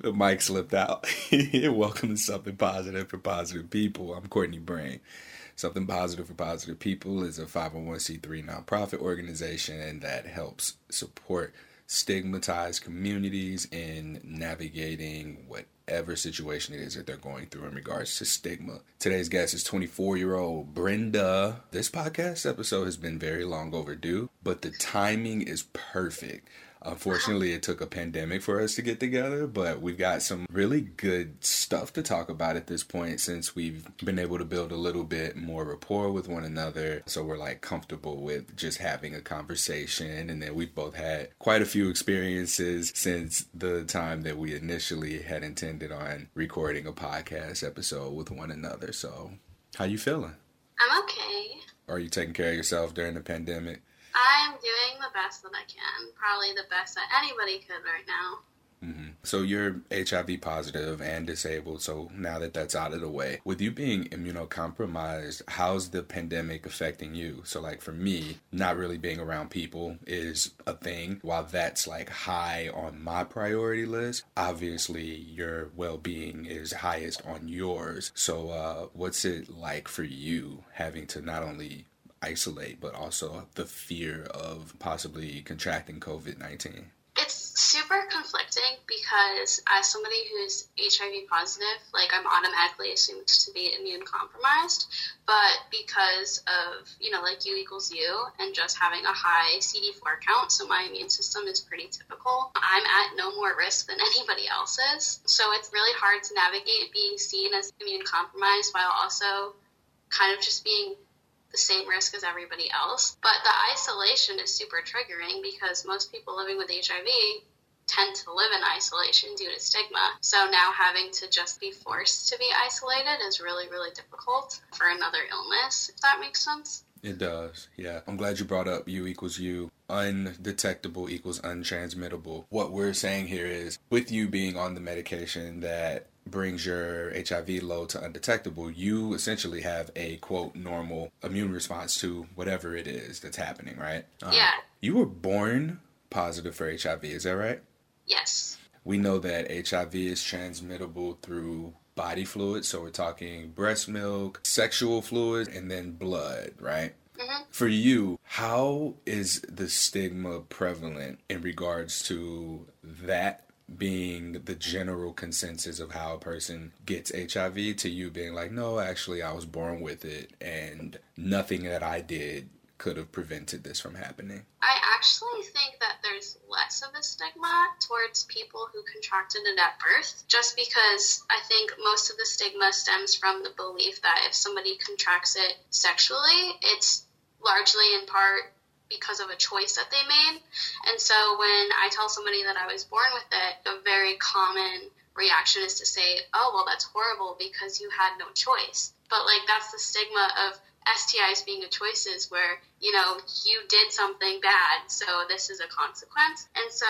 The mic slipped out. Welcome to Something Positive for Positive People. I'm Courtney Brame. Something Positive for Positive People is a 501c3 nonprofit organization that helps support stigmatized communities in navigating whatever situation it is that they're going through in regards to stigma. Today's guest is 24 year old Brenda. This podcast episode has been very long overdue, but the timing is perfect. Unfortunately, it took a pandemic for us to get together, but we've got some really good stuff to talk about at this point since we've been able to build a little bit more rapport with one another. So we're like comfortable with just having a conversation. And then we've both had quite a few experiences since the time that we initially had intended on recording a podcast episode with one another. So, how you feeling? I'm okay. Are you taking care of yourself during the pandemic? I'm doing the best that I can. Probably the best that anybody could right now. Mm-hmm. So you're HIV positive and disabled. So now that that's out of the way, with you being immunocompromised, how's the pandemic affecting you? So like for me, not really being around people is a thing. While that's like high on my priority list, obviously your well-being is highest on yours. So uh, what's it like for you having to not only isolate, but also the fear of possibly contracting COVID 19? It's super conflicting because as somebody who's HIV positive, like I'm automatically assumed to be immune compromised. But because of, you know, like U equals U and just having a high CD4 count, so my immune system is pretty typical, I'm at no more risk than anybody else is. So it's really hard to navigate being seen as immune compromised while also kind of just being the same risk as everybody else. But the isolation is super triggering because most people living with HIV tend to live in isolation due to stigma. So now having to just be forced to be isolated is really, really difficult for another illness, if that makes sense. It does, yeah. I'm glad you brought up U equals U. Undetectable equals untransmittable. What we're saying here is with you being on the medication that brings your HIV load to undetectable, you essentially have a quote normal immune response to whatever it is that's happening, right? Um, yeah. You were born positive for HIV, is that right? Yes. We know that HIV is transmittable through body fluids, so we're talking breast milk, sexual fluids, and then blood, right? Mm-hmm. For you, how is the stigma prevalent in regards to that being the general consensus of how a person gets HIV to you being like, no, actually, I was born with it and nothing that I did could have prevented this from happening? I actually think that there's less of a stigma towards people who contracted it at birth, just because I think most of the stigma stems from the belief that if somebody contracts it sexually, it's largely in part because of a choice that they made. And so when I tell somebody that I was born with it, a very common reaction is to say, oh, well, that's horrible because you had no choice. But like, that's the stigma of STIs being a choices where, you know, you did something bad, so this is a consequence. And so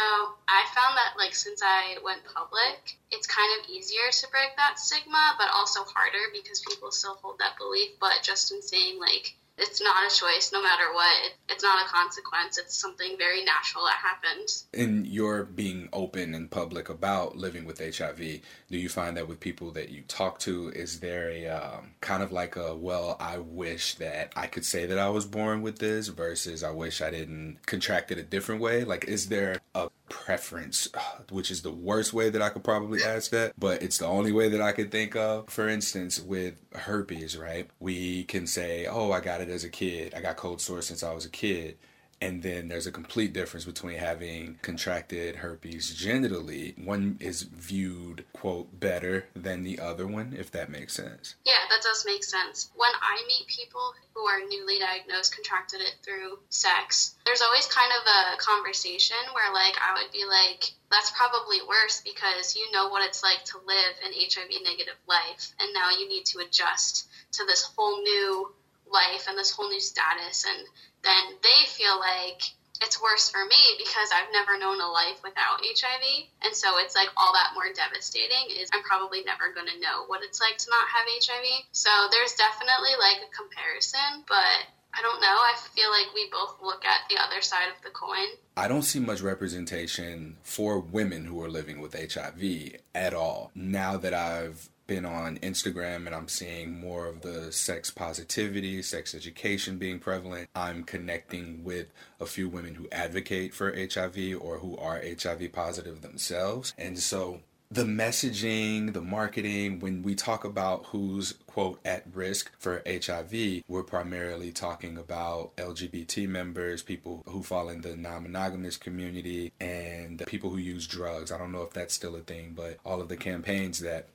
I found that, like, since I went public, it's kind of easier to break that stigma, but also harder because people still hold that belief. But just in saying, like, it's not a choice no matter what. It's not a consequence. It's something very natural that happens. In your being open and public about living with HIV, do you find that with people that you talk to, is there a um, kind of like a, well, I wish that I could say that I was born with this versus I wish I didn't contract it a different way? Like, is there a preference, uh, which is the worst way that I could probably ask that, but it's the only way that I could think of. For instance, with herpes, right? We can say, oh, I got it as a kid. I got cold sores since I was a kid. And then there's a complete difference between having contracted herpes genitally. One is viewed, quote, better than the other one, if that makes sense. Yeah, that does make sense. When I meet people who are newly diagnosed, contracted it through sex, there's always kind of a conversation where, like, I would be like, that's probably worse because you know what it's like to live an HIV negative life, and now you need to adjust to this whole new life and this whole new status and then they feel like it's worse for me because I've never known a life without HIV. And so it's like all that more devastating is I'm probably never going to know what it's like to not have HIV. So there's definitely like a comparison, but I don't know. I feel like we both look at the other side of the coin. I don't see much representation for women who are living with HIV at all. Now that I've been on Instagram and I'm seeing more of the sex positivity, sex education being prevalent. I'm connecting with a few women who advocate for HIV or who are HIV positive themselves. And so the messaging, the marketing, when we talk about who's quote at risk for HIV, we're primarily talking about LGBT members, people who fall in the non monogamous community, and people who use drugs. I don't know if that's still a thing, but all of the campaigns that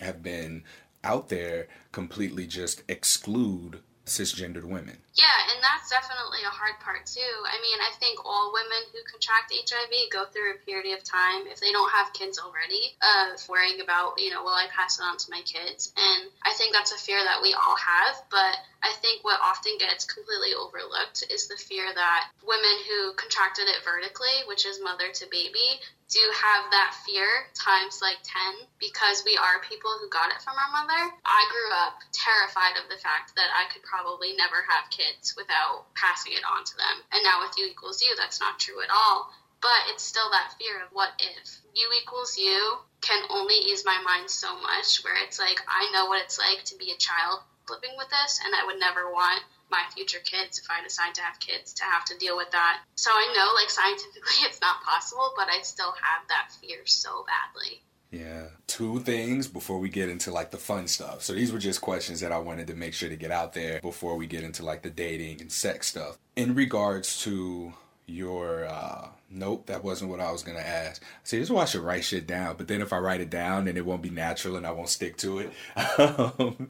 have been out there completely just exclude cisgendered women. Yeah, and that's definitely a hard part too. I mean, I think all women who contract HIV go through a period of time, if they don't have kids already, of worrying about, you know, will I pass it on to my kids? And I think that's a fear that we all have, but I think what often gets completely overlooked is the fear that women who contracted it vertically, which is mother to baby, do have that fear times like 10 because we are people who got it from our mother. I grew up terrified of the fact that I could probably never have kids without passing it on to them. And now with U equals U, that's not true at all. But it's still that fear of what if. U equals U can only ease my mind so much where it's like, I know what it's like to be a child living with this, and I would never want my future kids, if I decide to have kids, to have to deal with that. So I know, like, scientifically it's not possible, but I still have that fear so badly. Yeah. Two things before we get into like the fun stuff. So these were just questions that I wanted to make sure to get out there before we get into like the dating and sex stuff. In regards to your uh nope that wasn't what i was gonna ask see this is why i should write shit down but then if i write it down then it won't be natural and i won't stick to it um,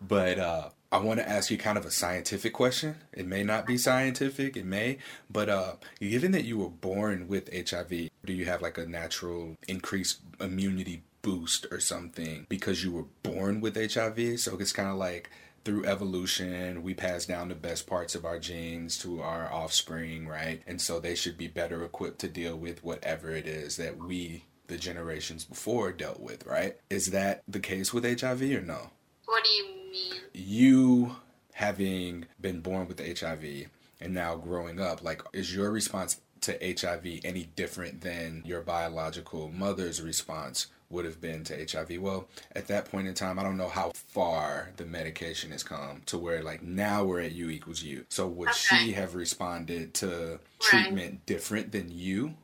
but uh I want to ask you kind of a scientific question. It may not be scientific, it may, but uh, given that you were born with HIV, do you have like a natural increased immunity boost or something because you were born with HIV? So it's kind of like through evolution, we pass down the best parts of our genes to our offspring, right? And so they should be better equipped to deal with whatever it is that we, the generations before, dealt with, right? Is that the case with HIV or no? What do you mean? You having been born with HIV and now growing up, like, is your response to HIV any different than your biological mother's response would have been to HIV. Well, at that point in time, I don't know how far the medication has come to where like now we're at U equals U. So would okay. she have responded to treatment right. different than you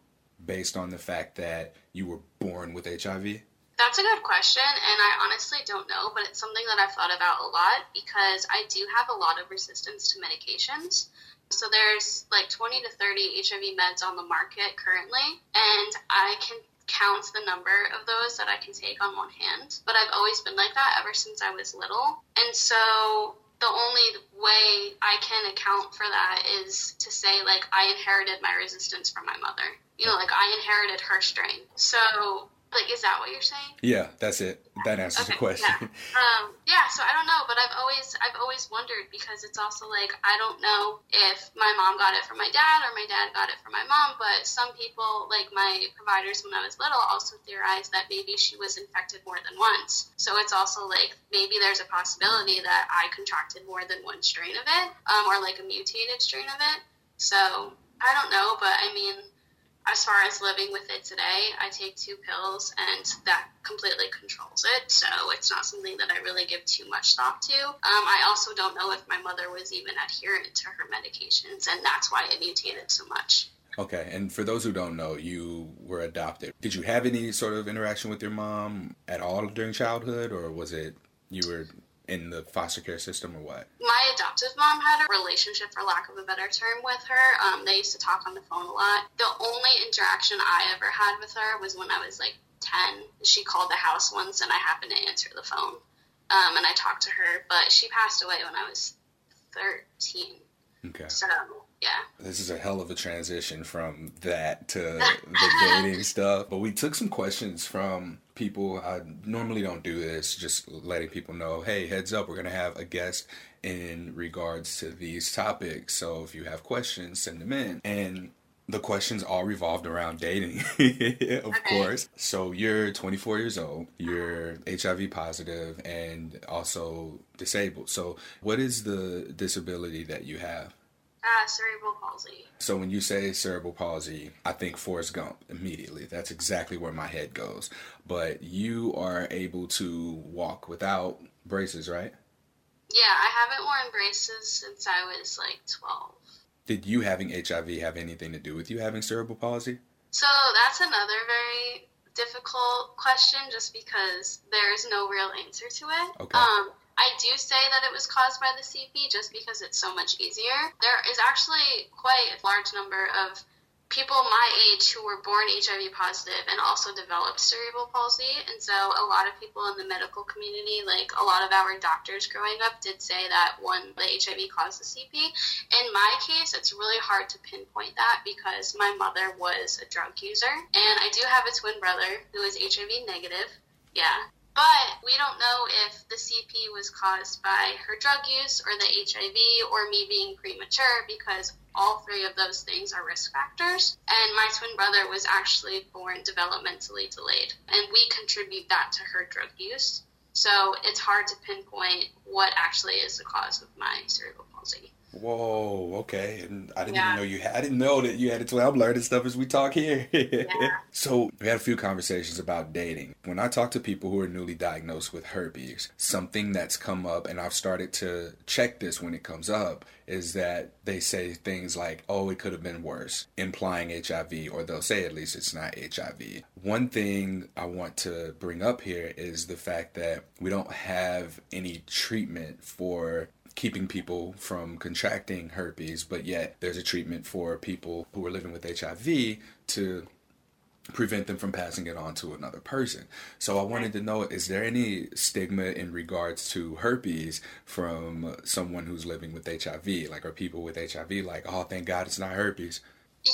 based on the fact that you were born with HIV? That's a good question, and I honestly don't know, but it's something that I've thought about a lot because I do have a lot of resistance to medications. So there's like 20 to 30 HIV meds on the market currently, and I can count the number of those that I can take on one hand. But I've always been like that ever since I was little. And so the only way I can account for that is to say, like, I inherited my resistance from my mother. You know, like, I inherited her strain. So like, is that what you're saying? Yeah, that's it. That answers okay, the question. Yeah. Um, yeah. So I don't know, but I've always I've always wondered because it's also like I don't know if my mom got it from my dad or my dad got it from my mom. But some people, like my providers when I was little, also theorized that maybe she was infected more than once. So it's also like maybe there's a possibility that I contracted more than one strain of it, um, or like a mutated strain of it. So I don't know, but I mean as far as living with it today, I take two pills and that completely controls it. So it's not something that I really give too much thought to. Um, I also don't know if my mother was even adherent to her medications, and that's why it mutated so much. Okay, and for those who don't know, you were adopted. Did you have any sort of interaction with your mom at all during childhood, or was it you were in the foster care system or what? My adoptive mom had a relationship, for lack of a better term, with her. Um, they used to talk on the phone a lot. The only interaction I ever had with her was when I was like 10. She called the house once and I happened to answer the phone. Um, and I talked to her, but she passed away when I was 13. Okay. So yeah. This is a hell of a transition from that to the dating stuff. But we took some questions from people. I normally don't do this, just letting people know, hey, heads up, we're going to have a guest in regards to these topics. So if you have questions, send them in. And the questions all revolved around dating, of Okay. course. So you're 24 years old, you're HIV positive, and also disabled. So, what is the disability that you have? Uh, cerebral palsy. So when you say cerebral palsy, I think Forrest Gump immediately. That's exactly where my head goes. But you are able to walk without braces, right? Yeah, I haven't worn braces since I was like 12. Did you having HIV have anything to do with you having cerebral palsy? So that's another very difficult question just because there's no real answer to it. Okay. Um, I do say that it was caused by the CP just because it's so much easier. There is actually quite a large number of people my age who were born HIV positive and also developed cerebral palsy. And so a lot of people in the medical community, like a lot of our doctors growing up, did say that one, the HIV caused the CP. In my case, it's really hard to pinpoint that because my mother was a drug user. And I do have a twin brother who is HIV negative. Yeah. But we don't know if the CP was caused by her drug use or the HIV or me being premature because all three of those things are risk factors. And my twin brother was actually born developmentally delayed, and we contribute that to her drug use. So it's hard to pinpoint what actually is the cause of my cerebral palsy. Whoa, okay. And I didn't Yeah. even know you had I didn't know that you had it too. I'm learning stuff as we talk here. So we had a few conversations about dating. When I talk to people who are newly diagnosed with herpes, something that's come up and I've started to check this when it comes up is that they say things like, oh, it could have been worse, implying HIV, or they'll say at least it's not HIV. One thing I want to bring up here is the fact that we don't have any treatment for keeping people from contracting herpes, but yet there's a treatment for people who are living with HIV to prevent them from passing it on to another person. So I wanted to know is there any stigma in regards to herpes from someone who's living with HIV? Like are people with HIV like, "Oh, thank God it's not herpes."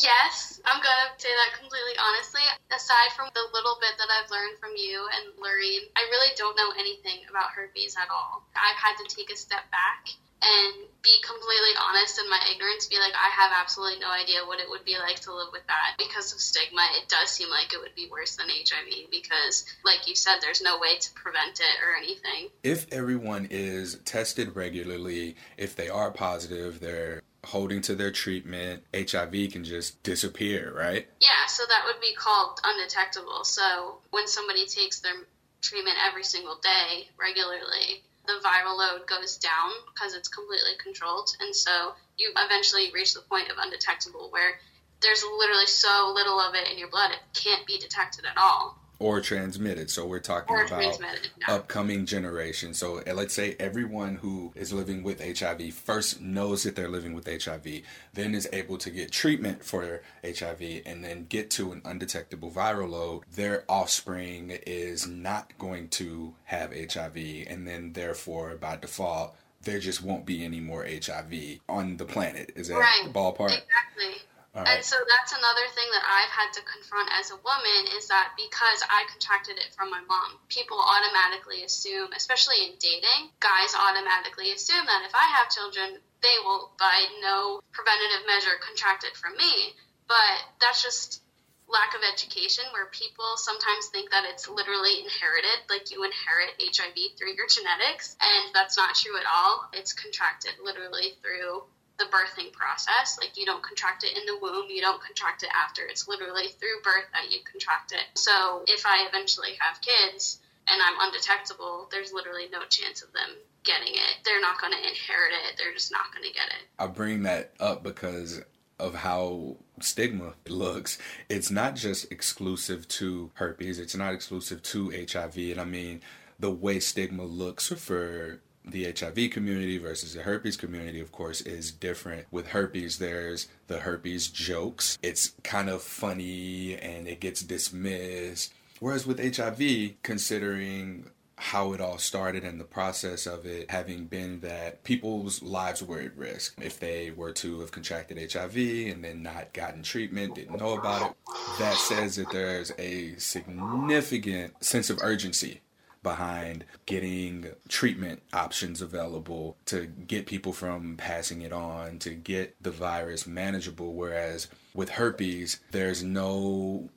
Yes, I'm gonna say that completely honestly. Aside from the little bit that I've learned from you and Lorraine, I really don't know anything about herpes at all. I've had to take a step back and be completely honest in my ignorance, be like, I have absolutely no idea what it would be like to live with that. Because of stigma, it does seem like it would be worse than HIV because, like you said, there's no way to prevent it or anything. If everyone is tested regularly, if they are positive, they're holding to their treatment, HIV can just disappear, right? Yeah, so that would be called undetectable. So when somebody takes their treatment every single day regularly, the viral load goes down because it's completely controlled. And so you eventually reach the point of undetectable where there's literally so little of it in your blood, it can't be detected at all. Or transmitted. So we're talking Or about. Yeah. upcoming generation. So let's say everyone who is living with HIV first knows that they're living with HIV, then is able to get treatment for HIV, and then get to an undetectable viral load. Their offspring is not going to have HIV, and then therefore by default. There just won't be any more HIV on the planet. Is that Right. ballpark? Exactly. All And so that's another thing that I've had to confront as a woman is that because I contracted it from my mom, people automatically assume, especially in dating, guys automatically assume that if I have children, they will, by no preventative measure, contract it from me. But that's just lack of education where people sometimes think that it's literally inherited, like you inherit HIV through your genetics, and that's not true at all. It's contracted literally through the birthing process. Like you don't contract it in the womb, you don't contract it after. It's literally through birth that you contract it. So if I eventually have kids and I'm undetectable, there's literally no chance of them getting it. They're not going to inherit it. They're just not going to get it. I bring that up because of how stigma looks. It's not just exclusive to herpes, it's not exclusive to HIV. And I mean, the way stigma looks for the HIV community versus the herpes community, of course, is different. With herpes, there's the herpes jokes. It's kind of funny and it gets dismissed. Whereas with HIV, considering how it all started and the process of it having been that people's lives were at risk if they were to have contracted HIV and then not gotten treatment, didn't know about it. That says that there's a significant sense of urgency behind getting treatment options available to get people from passing it on, to get the virus manageable. Whereas with herpes, there's no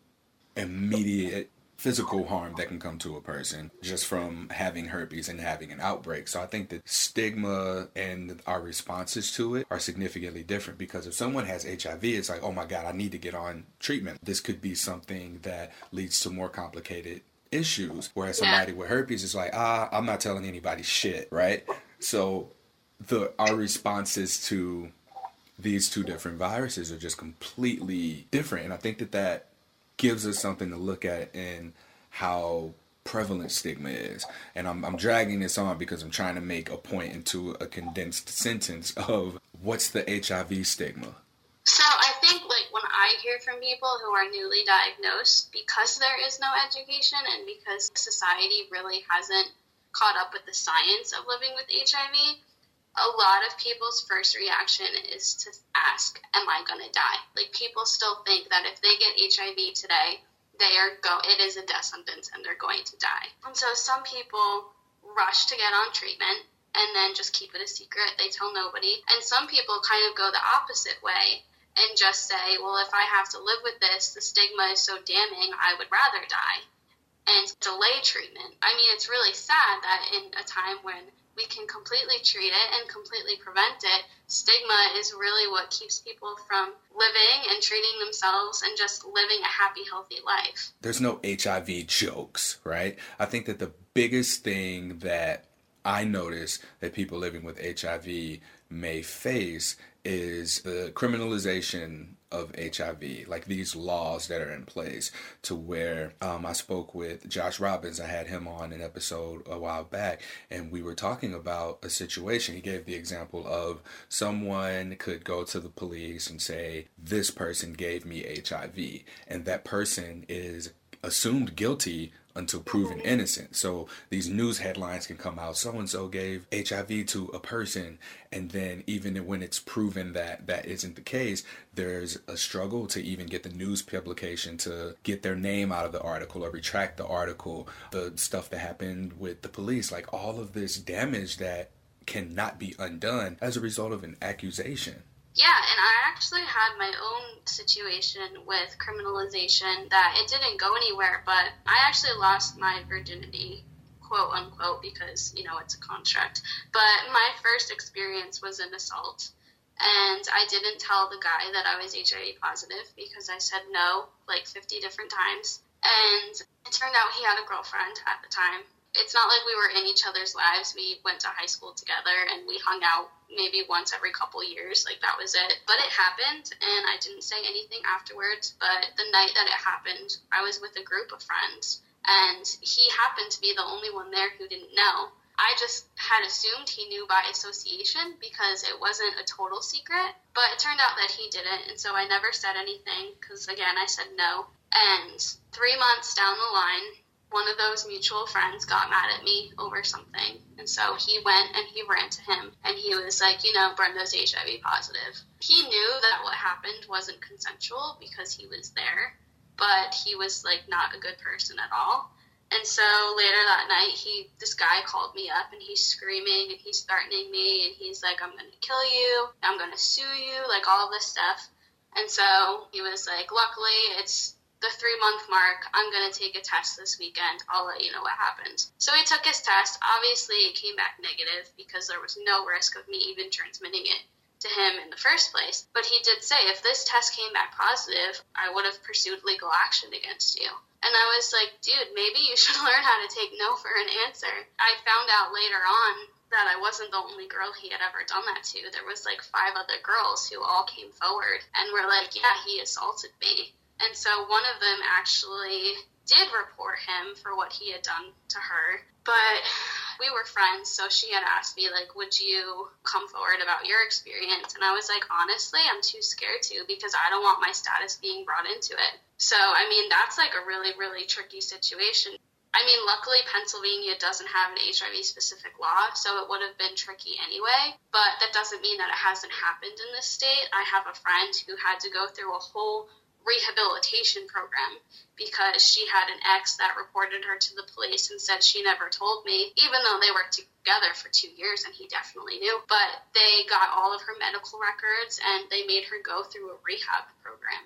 immediate physical harm that can come to a person just from having herpes and having an outbreak. So I think the stigma and our responses to it are significantly different because if someone has HIV, it's like, oh my God, I need to get on treatment. This could be something that leads to more complicated issues. Whereas somebody with herpes is like, ah, I'm not telling anybody shit, right? So the our responses to these two different viruses are just completely different. And I think that that gives us something to look at in how prevalent stigma is. And I'm, I'm dragging this on because I'm trying to make a point into a condensed sentence of what's the HIV stigma. So think like when I hear from people who are newly diagnosed, because there is no education and because society really hasn't caught up with the science of living with HIV, a lot of people's first reaction is to ask, Am I going to die? Like, people still think that if they get HIV today, they are go it is a death sentence and they're going to die. And so some people rush to get on treatment and then just keep it a secret. They tell nobody. And some people kind of go the opposite way and just say, well, if I have to live with this, the stigma is so damning, I would rather die and delay treatment. I mean, it's really sad that in a time when we can completely treat it and completely prevent it. Stigma is really what keeps people from living and treating themselves and just living a happy, healthy life. There's no HIV jokes, right? I think that the biggest thing that I notice that people living with HIV may face is the criminalization of HIV, like these laws that are in place to where um, I spoke with Josh Robbins. I had him on an episode a while back, and we were talking about a situation. He gave the example of someone could go to the police and say, This person gave me HIV, and that person is assumed guilty until proven innocent. So these news headlines can come out so and so gave HIV to a person and then even when it's proven that that isn't the case, there's a struggle to even get the news publication to get their name out of the article or retract the article. The stuff that happened with the police, like all of this damage that cannot be undone as a result of an accusation. Yeah, and I actually had my own situation with criminalization that it didn't go anywhere, but I actually lost my virginity, quote unquote, because, you know, it's a construct. But my first experience was an assault. And I didn't tell the guy that I was HIV positive because I said no like 50 different times. And it turned out he had a girlfriend at the time it's not like we were in each other's lives. We went to high school together and we hung out maybe once every couple years. Like that was it. But it happened and I didn't say anything afterwards. But the night that it happened, I was with a group of friends and he happened to be the only one there who didn't know. I just had assumed he knew by association because it wasn't a total secret, but it turned out that he didn't, and so I never said anything because, again, I said no. And three months down the line, one of those mutual friends got mad at me over something. And so he went and he ran to him and he was like, you know, Brenda's HIV positive. He knew that what happened wasn't consensual because he was there, but he was like not a good person at all. And so later that night, he this guy called me up and he's screaming and he's threatening me and he's like, "I'm gonna kill you, I'm gonna sue you," like all this stuff. And so he was like, "Luckily, it's the three month mark, I'm going to take a test this weekend. I'll let you know what happens. So he took his test. Obviously, it came back negative because there was no risk of me even transmitting it to him in the first place. But he did say if this test came back positive, I would have pursued legal action against you. And I was like, dude, maybe you should learn how to take no for an answer. I found out later on that I wasn't the only girl he had ever done that to. There was like five other girls who all came forward and were like, yeah, he assaulted me. And so one of them actually did report him for what he had done to her. But we were friends, so she had asked me, like, would you come forward about your experience? And I was like, honestly, I'm too scared to because I don't want my status being brought into it. So, I mean, that's like a really, really tricky situation. I mean, luckily, Pennsylvania doesn't have an HIV specific law, so it would have been tricky anyway. But that doesn't mean that it hasn't happened in this state. I have a friend who had to go through a whole rehabilitation program because she had an ex that reported her to the police and said she never told me, even though they worked together for two years and he definitely knew. But they got all of her medical records and they made her go through a rehab program.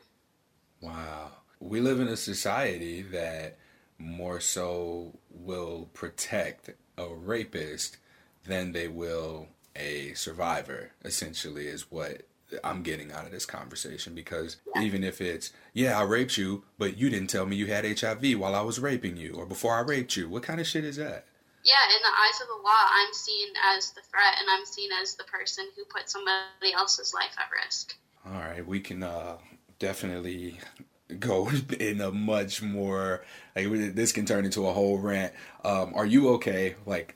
Wow. We live in a society that more so will protect a rapist than they will a survivor, essentially, is what I'm getting out of this conversation because even if it's, yeah, I raped you, but you didn't tell me you had HIV while I was raping you or before I raped you, what kind of shit is that? Yeah, in the eyes of the law, I'm seen as the threat and I'm seen as the person who put somebody else's life at risk. All right, we can uh, definitely go in a much more like this can turn into a whole rant. Um, are you okay? Like,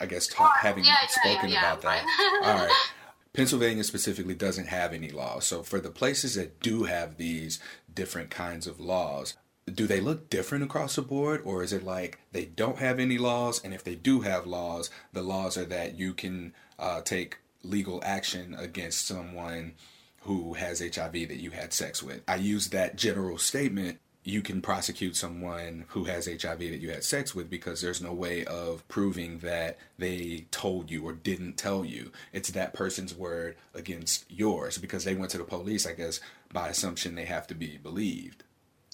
I guess talk, having yeah, spoken yeah, yeah, about that. All right. Pennsylvania specifically doesn't have any laws. So for the places that do have these different kinds of laws, do they look different across the board or is it like they don't have any laws and if they do have laws the laws are that you can uh, take legal action against someone who has hiv that you had sex with i use that general statement you can prosecute someone who has HIV that you had sex with because there's no way of proving that they told you or didn't tell you. It's that person's word against yours because they went to the police, I guess, by assumption they have to be believed.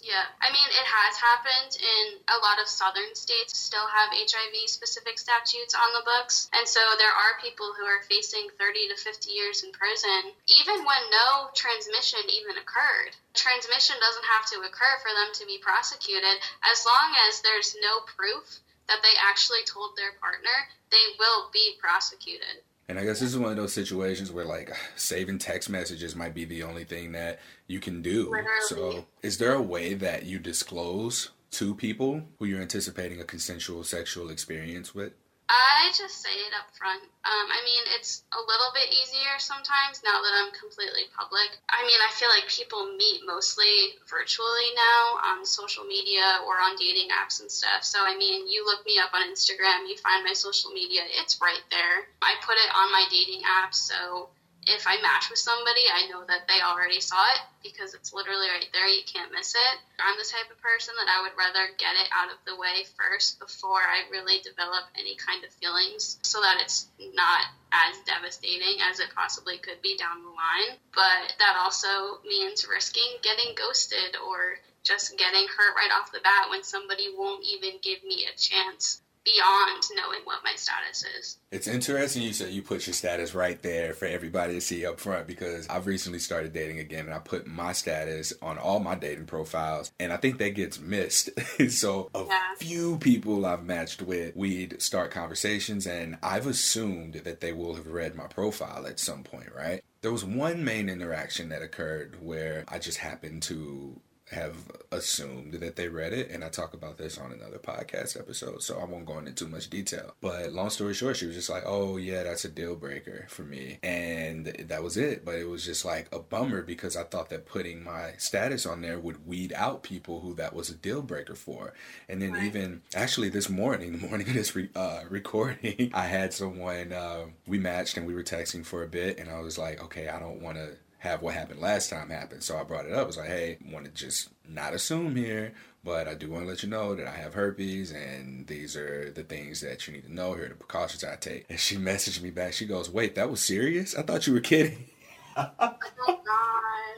Yeah, I mean, it has happened in a lot of southern states still have HIV specific statutes on the books. And so there are people who are facing 30 to 50 years in prison, even when no transmission even occurred. Transmission doesn't have to occur for them to be prosecuted. As long as there's no proof that they actually told their partner, they will be prosecuted. And I guess this is one of those situations where like saving text messages might be the only thing that you can do. Literally. So, is there a way that you disclose to people who you're anticipating a consensual sexual experience with? I just say it up front. Um, I mean, it's a little bit easier sometimes now that I'm completely public. I mean, I feel like people meet mostly virtually now on social media or on dating apps and stuff. So, I mean, you look me up on Instagram, you find my social media, it's right there. I put it on my dating app, so if I match with somebody, I know that they already saw it because it's literally right there. You can't miss it. I'm the type of person that I would rather get it out of the way first before I really develop any kind of feelings so that it's not as devastating as it possibly could be down the line. But that also means risking getting ghosted or just getting hurt right off the bat when somebody won't even give me a chance beyond knowing what my status is. It's interesting you said you put your status right there for everybody to see up front because I've recently started dating again and I put my status on all my dating profiles and I think that gets missed. so a yeah. few people I've matched with, we'd start conversations and I've assumed that they will have read my profile at some point, right? There was one main interaction that occurred where I just happened to have assumed that they read it, and I talk about this on another podcast episode, so I won't go into too much detail. But long story short, she was just like, "Oh yeah, that's a deal breaker for me," and that was it. But it was just like a bummer because I thought that putting my status on there would weed out people who that was a deal breaker for. And then right. even actually this morning, the morning of this re- uh, recording, I had someone uh, we matched and we were texting for a bit, and I was like, "Okay, I don't want to." Have what happened last time happen. So I brought it up. I was like, hey, want to just not assume here, but I do want to let you know that I have herpes and these are the things that you need to know. Here the precautions I take. And she messaged me back. She goes, wait, that was serious? I thought you were kidding. God.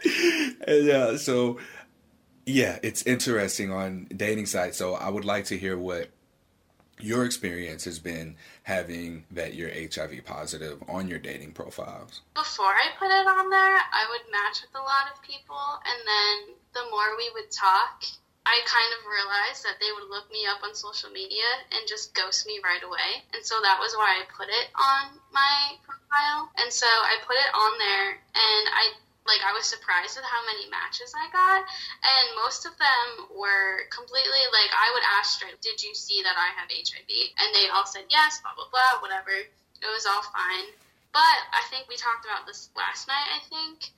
and uh, so, yeah, it's interesting on dating sites. So I would like to hear what your experience has been having that you're HIV positive on your dating profiles? Before I put it on there, I would match with a lot of people, and then the more we would talk, I kind of realized that they would look me up on social media and just ghost me right away. And so that was why I put it on my profile. And so I put it on there, and I like I was surprised at how many matches I got, and most of them were completely like I would ask straight, "Did you see that I have HIV?" And they all said yes, blah blah blah, whatever. It was all fine. But I think we talked about this last night. I think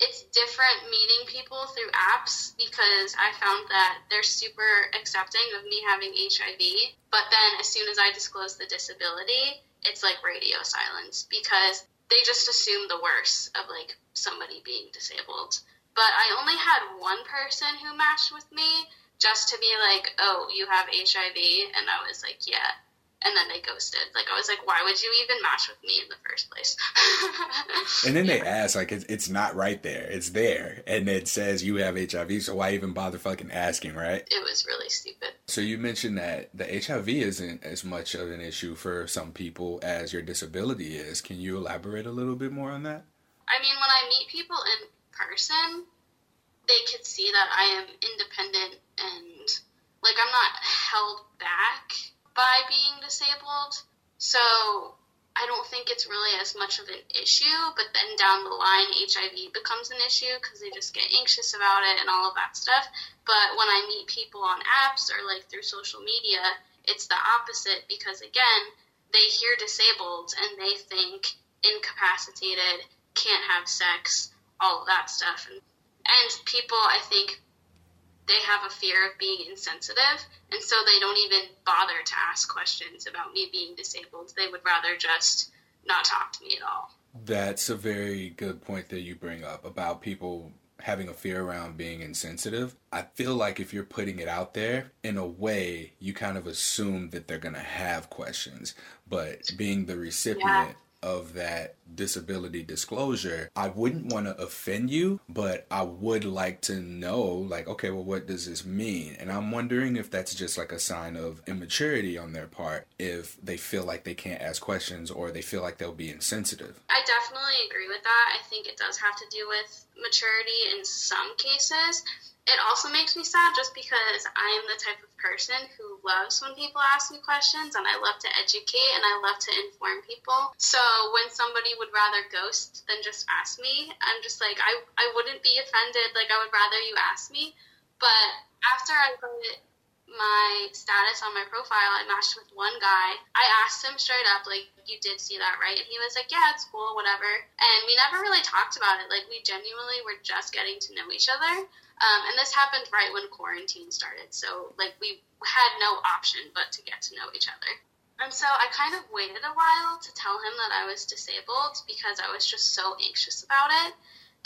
it's different meeting people through apps because I found that they're super accepting of me having HIV. But then as soon as I disclose the disability, it's like radio silence because they just assume the worst of like somebody being disabled but I only had one person who matched with me just to be like, "Oh, you have HIV," and I was like, "Yeah." And then they ghosted. Like I was like, "Why would you even match with me in the first place?" and then they ask, like, it's, it's not right there. It's there, and it says you have HIV. So why even bother fucking asking, right? It was really stupid. So you mentioned that the HIV isn't as much of an issue for some people as your disability is. Can you elaborate a little bit more on that? I mean, when I meet people in person, they could see that I am independent and like I'm not held back by being disabled. So I don't think it's really as much of an issue, but then down the line, HIV becomes an issue because they just get anxious about it and all of that stuff. But when I meet people on apps or like through social media, it's the opposite because again, they hear disabled and they think incapacitated, can't have sex, all of that stuff. And and people, I think, they have a fear of being insensitive, and so they don't even bother to ask questions about me being disabled. They would rather just not talk to me at all. That's a very good point that you bring up about people having a fear around being insensitive. I feel like if you're putting it out there, in a way, you kind of assume that they're going to have questions. But being the recipient, yeah of that disability disclosure, I wouldn't want to offend you, but I would like to know, like, okay, well, what does this mean? And I'm wondering if that's just like a sign of immaturity on their part, if they feel like they can't ask questions or they feel like they'll be insensitive. I definitely agree with that. I think it does have to do with maturity in some cases it also makes me sad just because I am the type of person who loves when people ask me questions and I love to educate and I love to inform people. So when somebody would rather ghost than just ask me, I'm just like, I, I wouldn't be offended. Like, I would rather you ask me. But after I put my status on my profile, I matched with one guy. I asked him straight up, like, you did see that, right? And he was like, yeah, it's cool, whatever. And we never really talked about it. Like, we genuinely were just getting to know each other. Um, and this happened right when quarantine started. So, like, we had no option but to get to know each other. And so I kind of waited a while to tell him that I was disabled because I was just so anxious about it.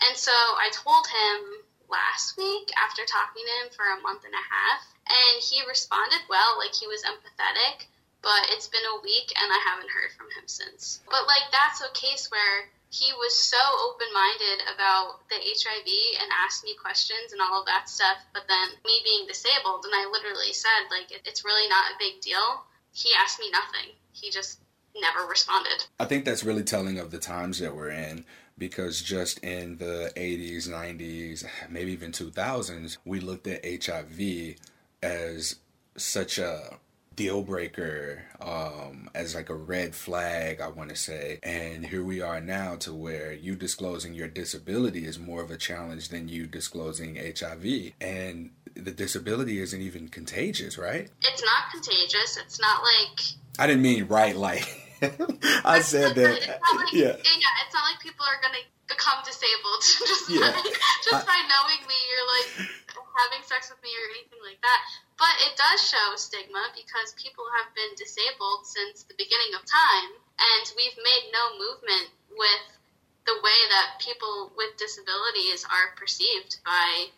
And so I told him last week after talking to him for a month and a half, and he responded well, like he was empathetic. But it's been a week and I haven't heard from him since. But like that's a case where he was so open minded about the HIV and asked me questions and all of that stuff. But then me being disabled, and I literally said, like, it's really not a big deal. He asked me nothing. He just never responded. I think that's really telling of the times that we're in because just in the 80s, 90s, maybe even 2000s, we looked at HIV as such a deal breaker um, as like a red flag, I want to say. And here we are now to where you disclosing your disability is more of a challenge than you disclosing HIV. And the disability isn't even contagious, right? It's not contagious. It's not like. I didn't mean right like. I said that. Like, yeah. Yeah, it's not like people are going to become disabled just, yeah. by, just I, by knowing me. You're like having sex with me or anything like that. But it does show stigma because people have been disabled since the beginning of time, and we've made no movement with the way that people with disabilities are perceived by,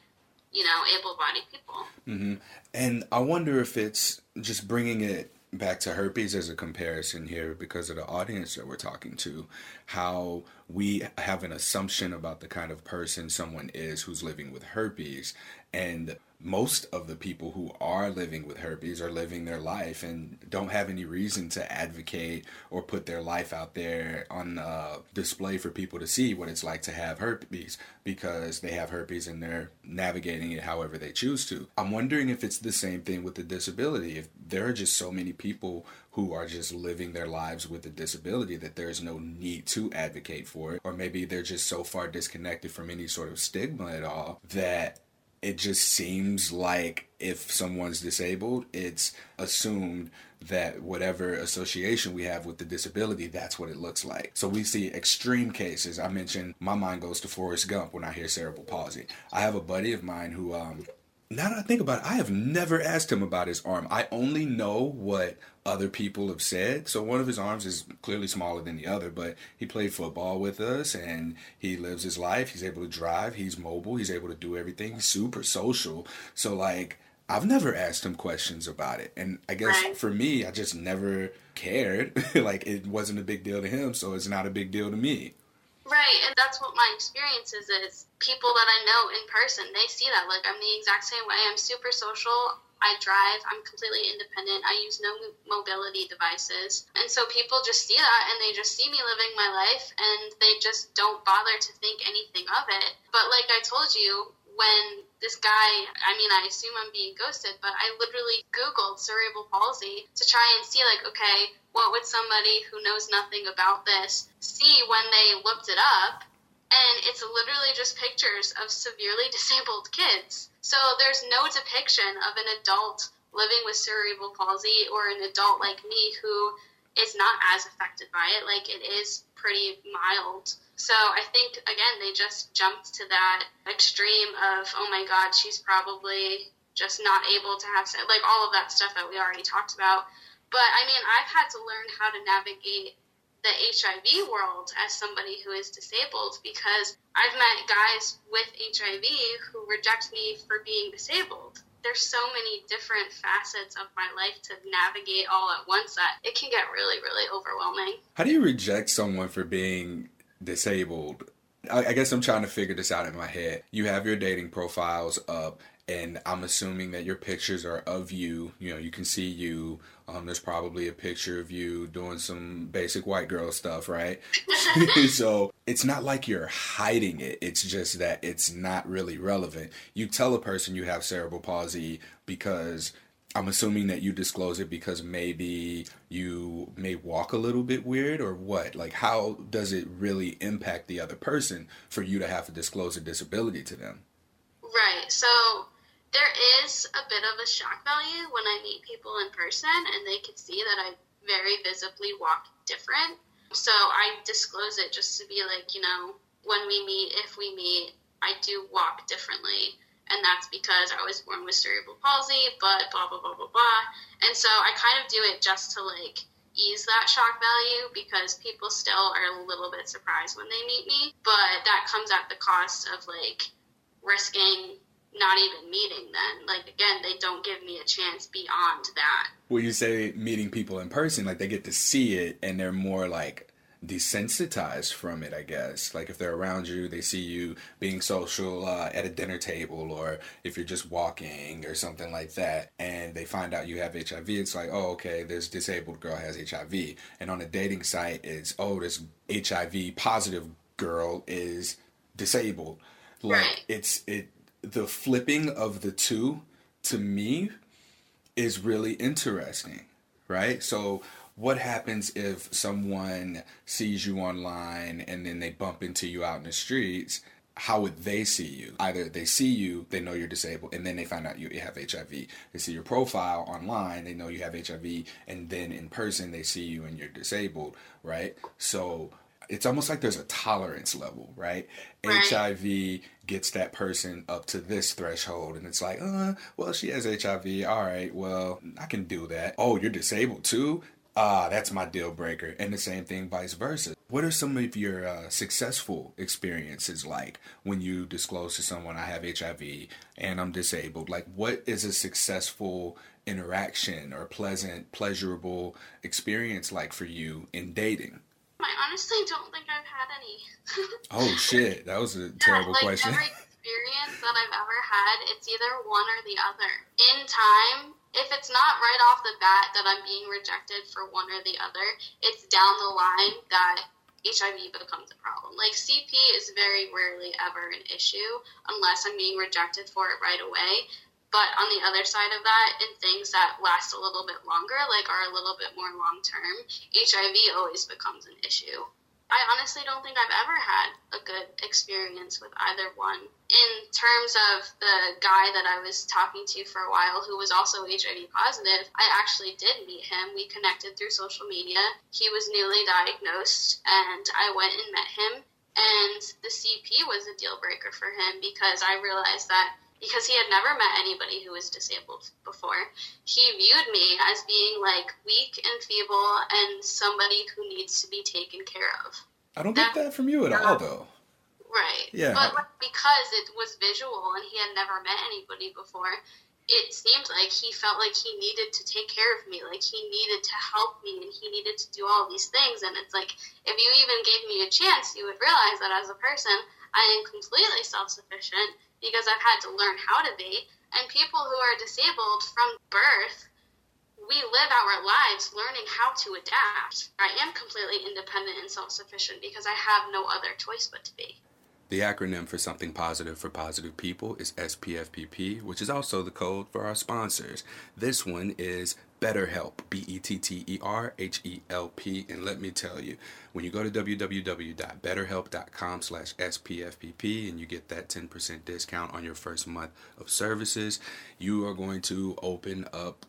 you know, able-bodied people. Mm-hmm. And I wonder if it's just bringing it back to herpes as a comparison here because of the audience that we're talking to how we have an assumption about the kind of person someone is who's living with herpes and most of the people who are living with herpes are living their life and don't have any reason to advocate or put their life out there on uh, display for people to see what it's like to have herpes because they have herpes and they're navigating it however they choose to. I'm wondering if it's the same thing with the disability. If there are just so many people who are just living their lives with a disability that there's no need to advocate for it, or maybe they're just so far disconnected from any sort of stigma at all that it just seems like if someone's disabled, it's assumed that whatever association we have with the disability, that's what it looks like. So we see extreme cases. I mentioned my mind goes to Forrest Gump when I hear cerebral palsy. I have a buddy of mine who um, now that I think about it, I have never asked him about his arm. I only know what other people have said. So one of his arms is clearly smaller than the other, but he played football with us and he lives his life. He's able to drive, he's mobile, he's able to do everything. He's super social. So like I've never asked him questions about it. And I guess right. for me, I just never cared. like it wasn't a big deal to him, so it's not a big deal to me. Right, and that's what my experience is. Is people that I know in person, they see that. Like I'm the exact same way. I'm super social. I drive. I'm completely independent. I use no mobility devices. And so people just see that and they just see me living my life and they just don't bother to think anything of it. But like I told you, when this guy, I mean, I assume I'm being ghosted, but I literally Googled cerebral palsy to try and see, like, okay, what would somebody who knows nothing about this see when they looked it up? And it's literally just pictures of severely disabled kids. So there's no depiction of an adult living with cerebral palsy or an adult like me who is not as affected by it. Like, it is pretty mild. So I think again they just jumped to that extreme of oh my god she's probably just not able to have like all of that stuff that we already talked about. But I mean I've had to learn how to navigate the HIV world as somebody who is disabled because I've met guys with HIV who reject me for being disabled. There's so many different facets of my life to navigate all at once that it can get really, really overwhelming. How do you reject someone for being disabled. I, guess I'm trying to figure this out in my head. You have your dating profiles up, and I'm assuming that your pictures are of you. You know, you can see you. Um, there's probably a picture of you doing some basic white girl stuff, right? so it's not like you're hiding it. It's just that it's not really relevant. You tell a person you have cerebral palsy because I'm assuming that you disclose it because maybe you may walk a little bit weird or what? Like, how does it really impact the other person for you to have to disclose a disability to them? Right. So there is a bit of a shock value when I meet people in person and they can see that I very visibly walk different. So I disclose it just to be like, you know, when we meet, if we meet, I do walk differently and that's because I was born with cerebral palsy, but blah blah blah blah blah. And so I kind of do it just to like ease that shock value because people still are a little bit surprised when they meet me, but that comes at the cost of like risking not even meeting then. Like again, they don't give me a chance beyond that. Well, you say meeting people in person, like they get to see it and they're more like desensitized from it, I guess. Like if they're around you, they see you being social uh, at a dinner table, or if you're just walking or something like that, and they find out you have HIV, it's like, oh, okay, this disabled girl has HIV. And on a dating site, it's, oh, this HIV positive girl is disabled. Like right. it's it the flipping of the two to me is really interesting, right? So what happens if someone sees you online and then they bump into you out in the streets? How would they see you? Either they see you, they know you're disabled, and then they find out you have HIV. They see your profile online, they know you have HIV, and then in person they see you and you're disabled, right? So it's almost like there's a tolerance level, right? right? HIV gets that person up to this threshold, and it's like, uh, well, she has HIV. All right, well, I can do that. Oh, you're disabled too? ah, that's my deal breaker. And the same thing vice versa. What are some of your uh, successful experiences like when you disclose to someone I have HIV and I'm disabled? Like, what is a successful interaction or pleasant, pleasurable experience like for you in dating? I honestly don't think I've had any. oh shit, that was a terrible like question. Every experience that I've ever had, it's either one or the other. In time, if it's not right off the bat that I'm being rejected for one or the other, it's down the line that HIV becomes a problem. Like CP is very rarely ever an issue unless I'm being rejected for it right away. But on the other side of that, in things that last a little bit longer, like are a little bit more long term, HIV always becomes an issue. I honestly don't think I've ever had a good experience with either one. In terms of the guy that I was talking to for a while who was also HIV positive, I actually did meet him. We connected through social media. He was newly diagnosed, and I went and met him. And the CP was a deal breaker for him because I realized that because he had never met anybody who was disabled before. He viewed me as being like weak and feeble and somebody who needs to be taken care of. I don't get that from you at all, though. Right. Yeah. But like, because it was visual and he had never met anybody before, it seemed like he felt like he needed to take care of me, like he needed to help me, and he needed to do all these things. And it's like, if you even gave me a chance, you would realize that as a person, I am completely self sufficient because I've had to learn how to be. And people who are disabled from birth, we live our lives learning how to adapt. I am completely independent and self sufficient because I have no other choice but to be. The acronym for something positive for positive people is SPFPP, which is also the code for our sponsors. This one is BetterHelp, B E T T E R H E L P. And let me tell you, when you go to www.betterhelp.com slash SPFPP and you get that 10% discount on your first month of services, you are going to open up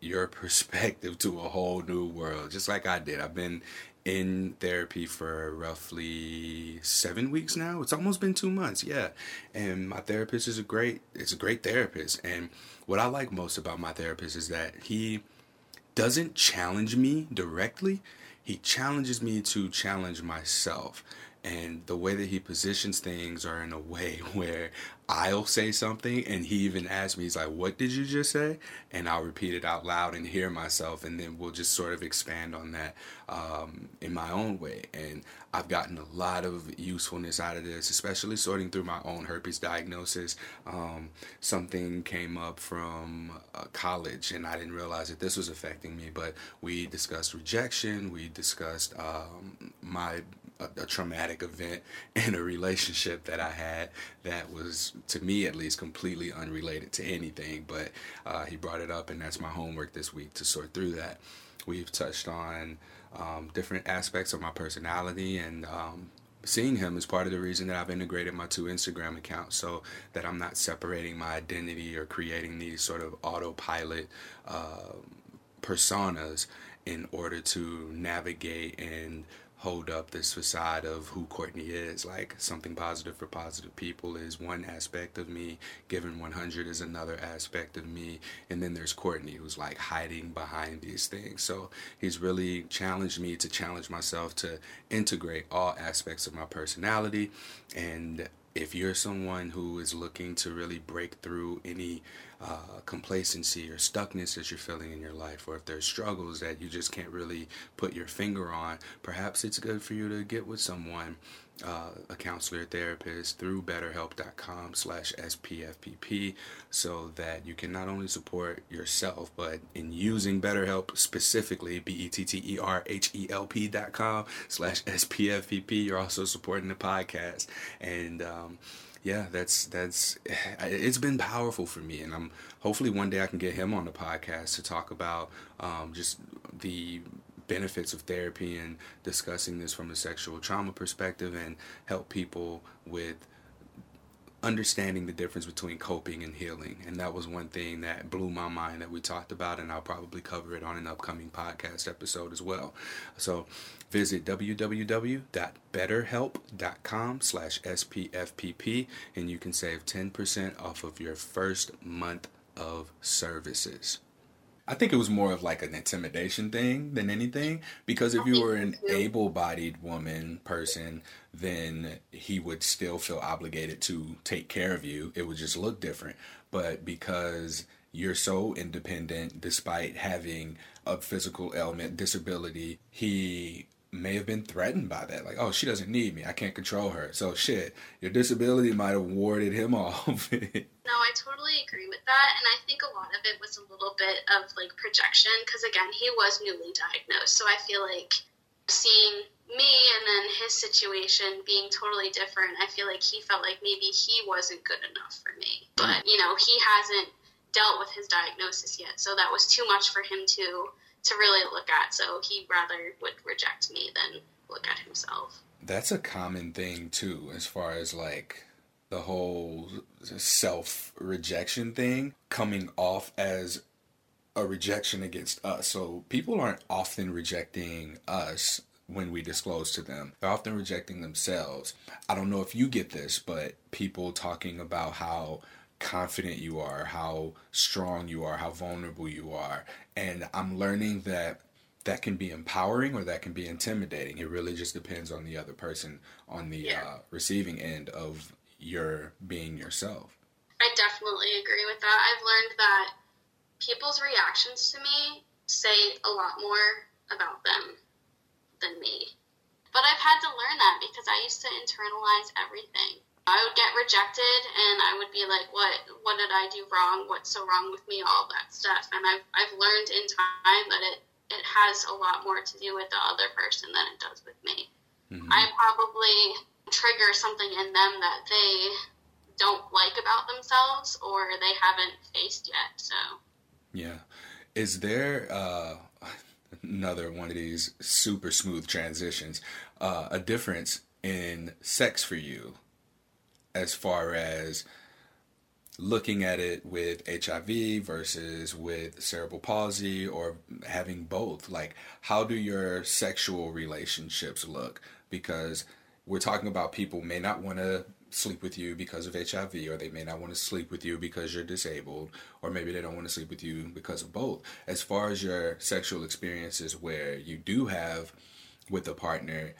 your perspective to a whole new world, just like I did. I've been in therapy for roughly seven weeks now. It's almost been two months, yeah. And my therapist is a great, it's a great therapist. And what I like most about my therapist is that he doesn't challenge me directly. He challenges me to challenge myself. And the way that he positions things are in a way where I'll say something and he even asks me, he's like, What did you just say? And I'll repeat it out loud and hear myself, and then we'll just sort of expand on that um, in my own way. And I've gotten a lot of usefulness out of this, especially sorting through my own herpes diagnosis. Um, something came up from uh, college, and I didn't realize that this was affecting me, but we discussed rejection, we discussed um, my a, a, traumatic event in a relationship that I had that was, to me at least, completely unrelated to anything. But uh, he brought it up, and that's my homework this week to sort through that. We've touched on um, different aspects of my personality and um, seeing him is part of the reason that I've integrated my two Instagram accounts so that I'm not separating my identity or creating these sort of autopilot uh, personas in order to navigate and hold up this facade of who Courtney is. Like something positive for positive people is one aspect of me, given 100 is another aspect of me, and then there's Courtney who's like hiding behind these things. So he's really challenged me to challenge myself to integrate all aspects of my personality and if you're someone who is looking to really break through any uh, complacency or stuckness that you're feeling in your life, or if there's struggles that you just can't really put your finger on, perhaps it's good for you to get with someone uh, a counselor therapist through betterhelp.com slash spfpp so that you can not only support yourself but in using betterhelp specifically b-e-t-t-e-r-h-e-l-p dot com slash spfpp you're also supporting the podcast. And um, yeah that's that's it's been powerful for me and i'm hopefully one day i can get him on the podcast to talk about um, just the benefits of therapy and discussing this from a sexual trauma perspective and help people with understanding the difference between coping and healing. And that was one thing that blew my mind that we talked about, and I'll probably cover it on an upcoming podcast episode as well. So visit www.betterhelp.com slash SPFPP, and you can save 10% off of your first month of services. I think it was more of like an intimidation thing than anything because if you were an able-bodied woman person, then he would still feel obligated to take care of you. It would just look different. But because you're so independent despite having a physical ailment, disability, he may have been threatened by that. Like, oh, she doesn't need me. I can't control her. So shit, your disability might have warded him off. no, I totally agree with that. And I think a lot of it was a little bit of like projection because again, he was newly diagnosed. So I feel like seeing me and then his situation being totally different, I feel like he felt like maybe he wasn't good enough for me. But, you know, he hasn't dealt with his diagnosis yet. So that was too much for him to to really look at. So he rather would reject me than look at himself. That's a common thing too, as far as like the whole self rejection thing coming off as a rejection against us. So people aren't often rejecting us when we disclose to them. They're often rejecting themselves. I don't know if you get this, but people talking about how confident you are, how strong you are, how vulnerable you are. And I'm learning that that can be empowering or that can be intimidating. It really just depends on the other person on the Yeah. uh, receiving end of your being yourself. I definitely agree with that. I've learned that people's reactions to me say a lot more about them than me. But I've had to learn that because I used to internalize everything. I would get rejected and I would be like, What what did I do wrong? What's so wrong with me? All that stuff. And I've I've learned in time that it, it has a lot more to do with the other person than it does with me. Mhm. I probably trigger something in them that they don't like about themselves or they haven't faced yet. So Yeah. Is there uh, another one of these super smooth transitions? Uh, a difference in sex for you as far as looking at it with HIV versus with cerebral palsy or having both? Like, how do your sexual relationships look? Because we're talking about people may not want to sleep with you because of HIV, or they may not want to sleep with you because you're disabled, or maybe they don't want to sleep with you because of both. As far as your sexual experiences where you do have with a partner,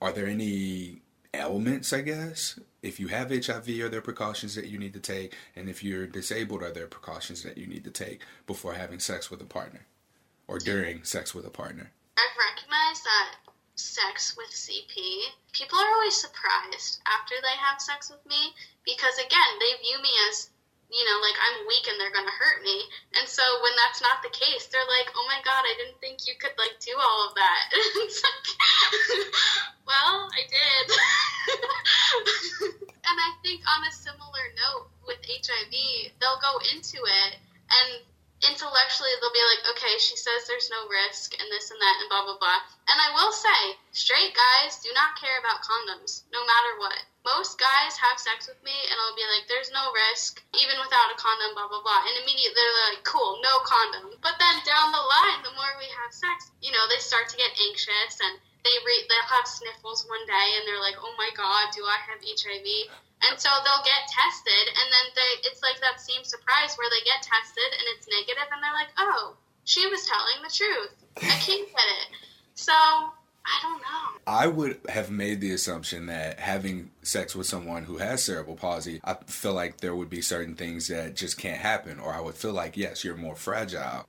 are there any ailments, I guess? If you have HIV, are there precautions that you need to take? And if you're disabled, are there precautions that you need to take before having sex with a partner or during sex with a partner? I've recognized that sex with CP, people are always surprised after they have sex with me because, again, they view me as, you know, like I'm weak and they're going to hurt me. And so when that's not the case, they're like, oh my God, I didn't think you could, like, do all of that. it's like, well, I did. and I think on a similar note with HIV, they'll go into it and intellectually they'll be like, okay, she says there's no risk and this and that and blah blah blah. And I will say, straight guys do not care about condoms, no matter what. Most guys have sex with me and I'll be like, there's no risk, even without a condom, blah blah blah. And immediately they're like, cool, no condom. But then down the line, the more we have sex, you know, they start to get anxious and they re- they'll have sniffles one day and they're like, oh my god, do I have HIV? And so they'll get tested, and then they, it's like that same surprise where they get tested and it's negative, and they're like, oh, she was telling the truth. I can't get it. So, I don't know. I would have made the assumption that having sex with someone who has cerebral palsy, I feel like there would be certain things that just can't happen, or I would feel like, yes, you're more fragile.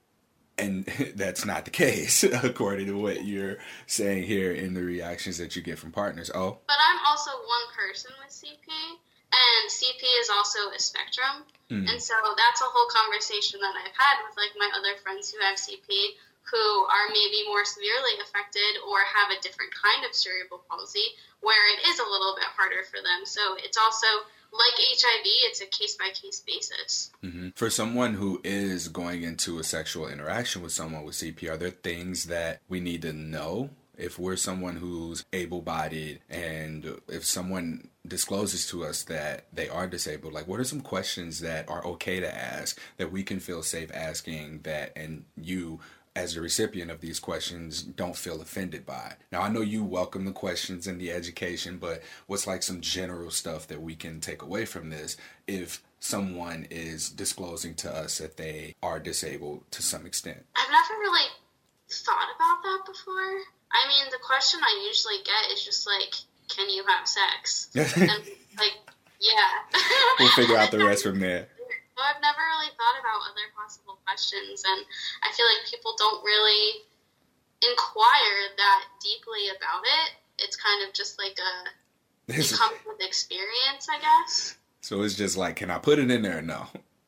And that's not the case, according to what you're saying here in the reactions that you get from partners. Oh, But I'm also one person with CP, and CP is also a spectrum. Mm. And so that's a whole conversation that I've had with like my other friends who have CP who are maybe more severely affected or have a different kind of cerebral palsy where it is a little bit harder for them. So it's also like HIV, it's a case by case basis. hmm For someone who is going into a sexual interaction with someone with CP, are there things that we need to know? If we're someone who's able bodied and if someone discloses to us that they are disabled, like what are some questions that are okay to ask that we can feel safe asking that and you as the recipient of these questions don't feel offended by. It. Now I know you welcome the questions and the education, but what's like some general stuff that we can take away from this if someone is disclosing to us that they are disabled to some extent? I've never really thought about that before. I mean, the question I usually get is just like, can you have sex? And like, yeah. we'll figure out the rest from there. So I've never really thought about other possible questions, and I feel like people don't really inquire that deeply about it. It's kind of just like a it comes with experience, I guess. so it's just like, can I put it in there no?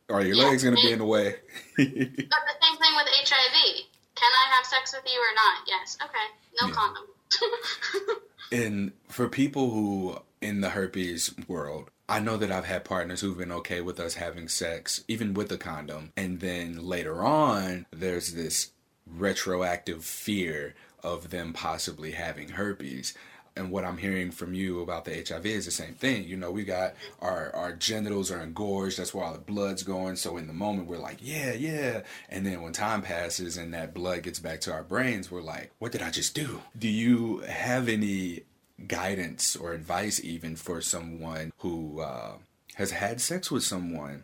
Are your Yeah. legs gonna be in the way? But the same thing with HIV. Can I have sex with you or not? Yes. Okay. No Yeah. condom. And for people who in the herpes world, I know that I've had partners who've been okay with us having sex, even with a condom. And then later on, there's this retroactive fear of them possibly having herpes. And what I'm hearing from you about the HIV is the same thing. You know, we got our, our genitals are engorged. That's where all the blood's going. So in the moment, we're like, yeah, yeah. And then when time passes and that blood gets back to our brains, we're like, what did I just do? Do you have any guidance or advice even for someone who uh, has had sex with someone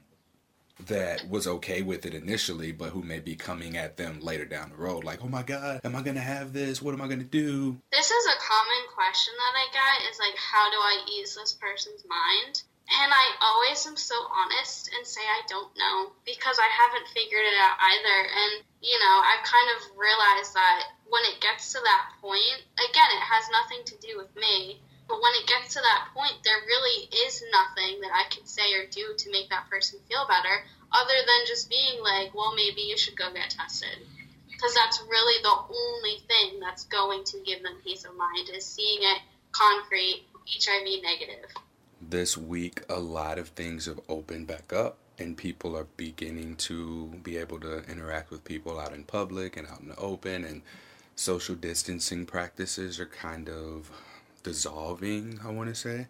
that was okay with it initially, but who may be coming at them later down the road, like, oh my God, am I going to have this? What am I going to do? This is a common question that I get is like, how do I ease this person's mind? And I always am so honest and say I don't know because I haven't figured it out either. And, you know, I've kind of realized that when it gets to that point, again, it has nothing to do with me. But when it gets to that point, there really is nothing that I can say or do to make that person feel better other than just being like, well, maybe you should go get tested. Because that's really the only thing that's going to give them peace of mind is seeing it concrete, HIV negative this week a lot of things have opened back up and people are beginning to be able to interact with people out in public and out in the open and social distancing practices are kind of dissolving i want to say.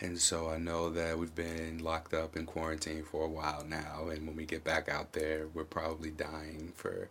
And so i know that we've been locked up in quarantine for a while now and when we get back out there we're probably dying for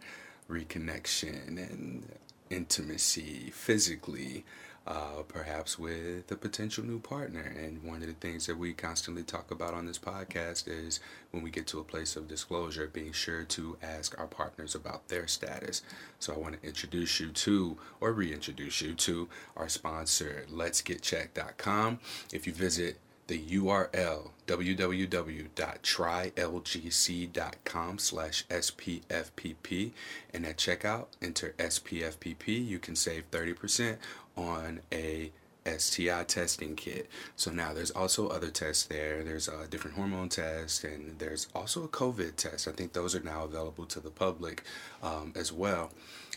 reconnection and intimacy physically uh, perhaps with a potential new partner. And one of the things that we constantly talk about on this podcast is when we get to a place of disclosure, being sure to ask our partners about their status. So I want to introduce you to, or reintroduce you to, our sponsor, Let's Get letsgetchecked.com. If you visit the URL www.trylgc.com slash SPFPP and at checkout enter SPFPP you can save 30% on a STI testing kit. So now there's also other tests there. There's a different hormone test and there's also a COVID test. I think those are now available to the public um, as well.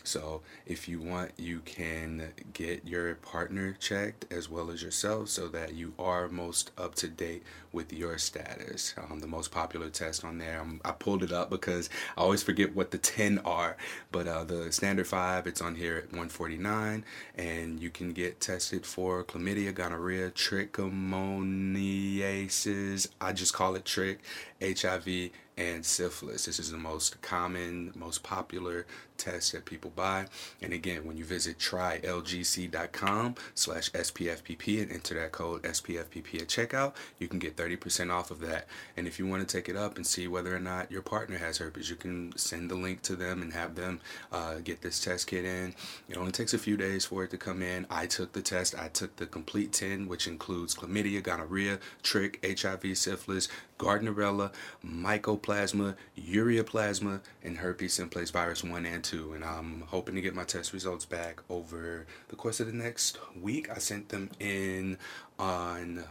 So if you want, you can get your partner checked as well as yourself so that you are most up to date with your status. Um, the most popular test on there, um, I pulled it up because I always forget what the 10 are, but uh, the standard 5, it's on here at 149 and you can get tested for chlamydia, gonorrhea, trichomoniasis, I just call it trick, HIV, and syphilis. This is the most common, most popular test that people buy. And again, when you visit trylgc.com slash SPFPP and enter that code SPFPP at checkout, you can get 30% off of that. And if you want to take it up and see whether or not your partner has herpes, you can send the link to them and have them uh, get this test kit in. It only takes a few days for it to come in. I took the test. I took the complete 10, which includes chlamydia, gonorrhea, trick, HIV, syphilis, Gardnerella, mycoplasma, ureaplasma, and herpes simplex virus 1 and 2. And I'm hoping to get my test results back over the course of the next week. I sent them in on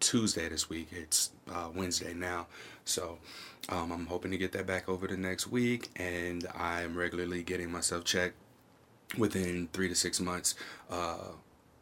Tuesday this week. It's uh, Wednesday now. So um, I'm hoping to get that back over the next week. And I'm regularly getting myself checked within three to six months. Uh,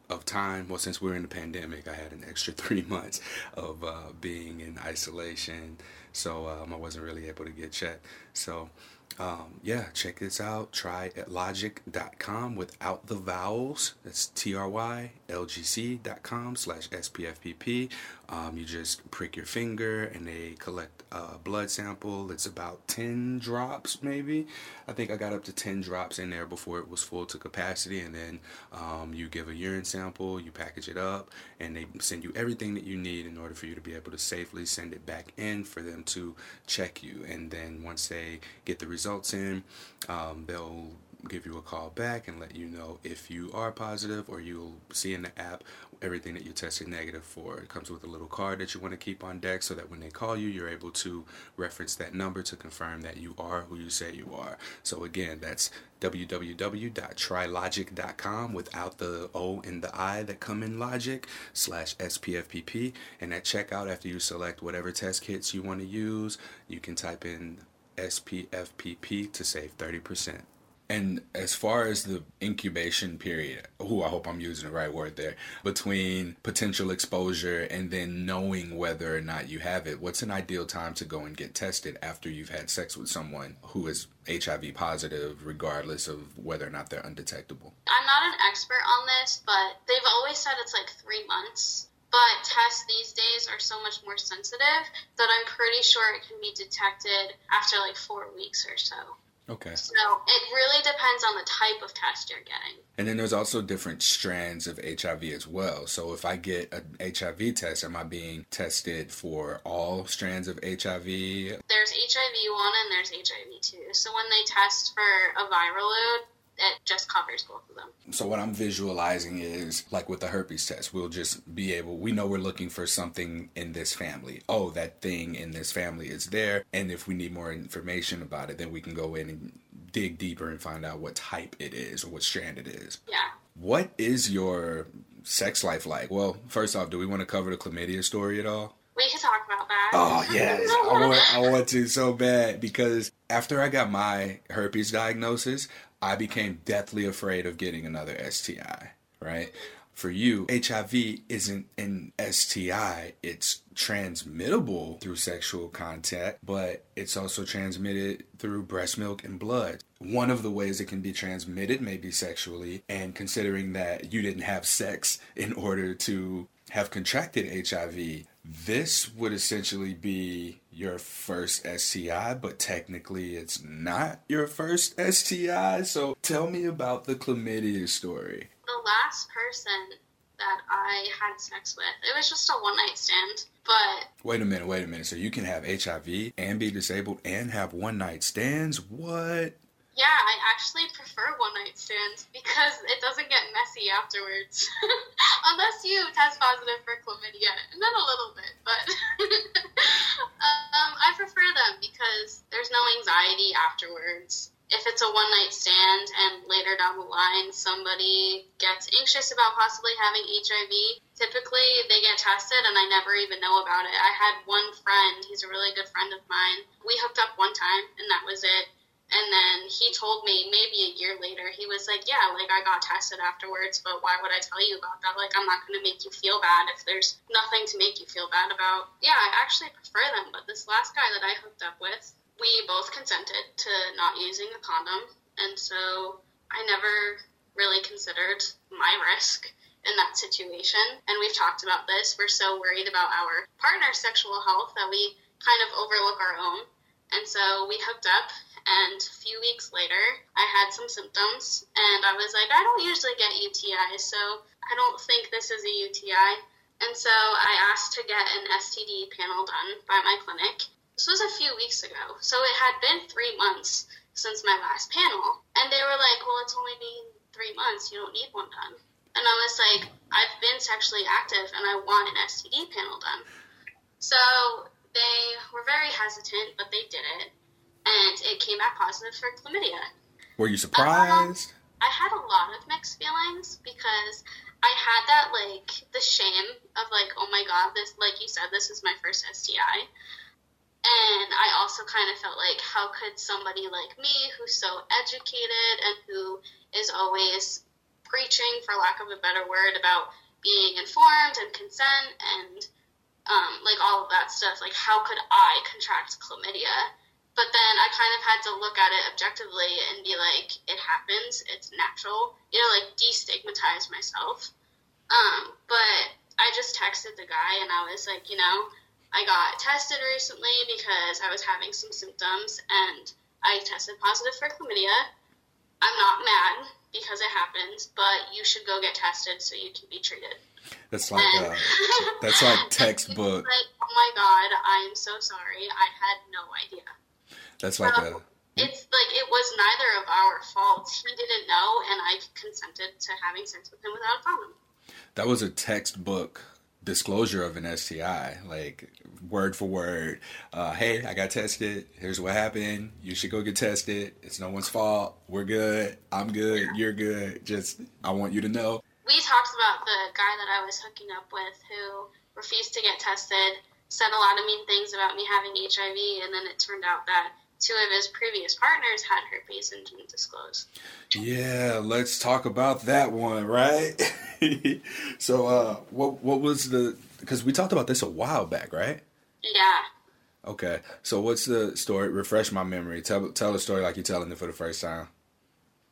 of time. Well, since we are in the pandemic, I had an extra three months of uh, being in isolation, so um, I wasn't really able to get checked. So, um, yeah, check this out. Try at logic.com without the vowels. That's T R Y L G C.com slash SPFPP. Um, you just prick your finger and they collect a blood sample. It's about 10 drops, maybe. I think I got up to 10 drops in there before it was full to capacity. And then um, you give a urine sample, you package it up, and they send you everything that you need in order for you to be able to safely send it back in for them to check you. And then once they get the results in, um, they'll give you a call back and let you know if you are positive or you'll see in the app everything that you tested negative for. It comes with a little card that you want to keep on deck so that when they call you, you're able to reference that number to confirm that you are who you say you are. So again, that's www.trilogic.com without the O and the I that come in logic slash SPFPP. And at checkout, after you select whatever test kits you want to use, you can type in SPFPP to save 30%. And as far as the incubation period, who I hope I'm using the right word there, between potential exposure and then knowing whether or not you have it, what's an ideal time to go and get tested after you've had sex with someone who is HIV positive, regardless of whether or not they're undetectable? I'm not an expert on this, but they've always said it's like three months. But tests these days are so much more sensitive that I'm pretty sure it can be detected after like four weeks or so. Okay. So it really depends on the type of test you're getting. And then there's also different strands of HIV as well. So if I get an HIV test, am I being tested for all strands of HIV? There's HIV 1 and there's HIV 2. So when they test for a viral load, it just covers both of them. So what I'm visualizing is like with the herpes test, we'll just be able we know we're looking for something in this family. Oh, that thing in this family is there, and if we need more information about it, then we can go in and dig deeper and find out what type it is or what strand it is. Yeah. What is your sex life like? Well, first off, do we want to cover the chlamydia story at all? We can talk about that. Oh yes, I want I want to so bad because after I got my herpes diagnosis, I became deathly afraid of getting another STI, right? For you, HIV isn't an STI, it's transmittable through sexual contact, but it's also transmitted through breast milk and blood. One of the ways it can be transmitted may be sexually, and considering that you didn't have sex in order to have contracted HIV, this would essentially be your first STI, but technically it's not your first STI. So tell me about the chlamydia story. The last person that I had sex with, it was just a one night stand, but. Wait a minute, wait a minute. So you can have HIV and be disabled and have one night stands? What? Yeah, I actually prefer one night stands because it doesn't get messy afterwards. Unless you test positive for chlamydia, and then a little bit, but um, I prefer them because there's no anxiety afterwards. If it's a one night stand and later down the line somebody gets anxious about possibly having HIV, typically they get tested and I never even know about it. I had one friend, he's a really good friend of mine. We hooked up one time and that was it and then he told me maybe a year later, he was like, Yeah, like I got tested afterwards, but why would I tell you about that? Like, I'm not going to make you feel bad if there's nothing to make you feel bad about. Yeah, I actually prefer them, but this last guy that I hooked up with, we both consented to not using a condom, and so I never really considered my risk in that situation. And we've talked about this. We're so worried about our partner's sexual health that we kind of overlook our own. And so we hooked up and a few weeks later, I had some symptoms, and I was like, I don't usually get UTIs, so I don't think this is a UTI. And so I asked to get an STD panel done by my clinic. This was a few weeks ago, so it had been three months since my last panel. And they were like, Well, it's only been three months, you don't need one done. And I was like, I've been sexually active and I want an STD panel done. So they were very hesitant, but they did it and it came back positive for chlamydia. Were you surprised? Um, I had a lot of mixed feelings because I had that like the shame of like, oh my god, this like you said, this is my first STI. And I also kind of felt like, how could somebody like me, who's so educated and who is always preaching, for lack of a better word, about being informed and consent and um, like all of that stuff, like how could I contract chlamydia? But then I kind of had to look at it objectively and be like, it happens, it's natural, you know, like destigmatize myself. Um, but I just texted the guy and I was like, you know, I got tested recently because I was having some symptoms and I tested positive for chlamydia. I'm not mad because it happens, but you should go get tested so you can be treated. That's like uh, that's like textbook. Like, oh my god, I am so sorry. I had no idea. That's like a. It's like it was neither of our faults. He didn't know, and I consented to having sex with him without a condom. That was a textbook disclosure of an STI, like word for word. Uh, hey, I got tested. Here's what happened. You should go get tested. It's no one's fault. We're good. I'm good. You're good. Just, I want you to know. We talked about the guy that I was hooking up with who refused to get tested, said a lot of mean things about me having HIV, and then it turned out that two of his previous partners had herpes and didn't disclose. Yeah, let's talk about that one, right? so, uh, what what was the? Because we talked about this a while back, right? Yeah. Okay, so what's the story? Refresh my memory. Tell tell the story like you're telling it for the first time.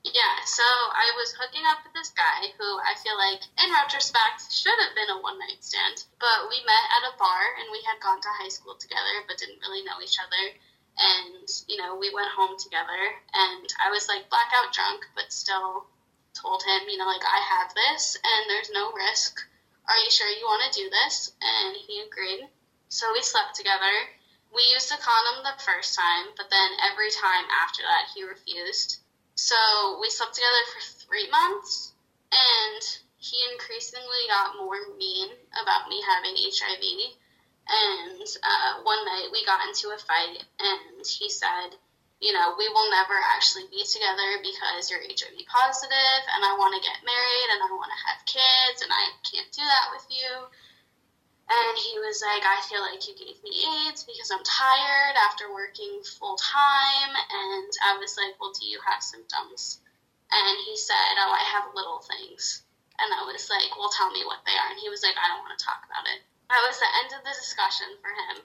Yeah, so I was hooking up with this guy who I feel like, in retrospect, should have been a one night stand. But we met at a bar and we had gone to high school together but didn't really know each other and you know we went home together. And i was like blackout drunk but still told him you know like i have this and there's no risk. Are you sure you want to do this? And he agreed. So we slept together. We used a condom the first time but then every time after that he refused. So we slept together for three months and he increasingly got more mean about me having hiv and uh, one night we got into a fight, and he said, You know, we will never actually be together because you're HIV positive, and I want to get married, and I want to have kids, and I can't do that with you. And he was like, I feel like you gave me AIDS because I'm tired after working full time. And I was like, Well, do you have symptoms? And he said, Oh, I have little things. And I was like, Well, tell me what they are. And he was like, I don't want to talk about it that was the end of the discussion for him.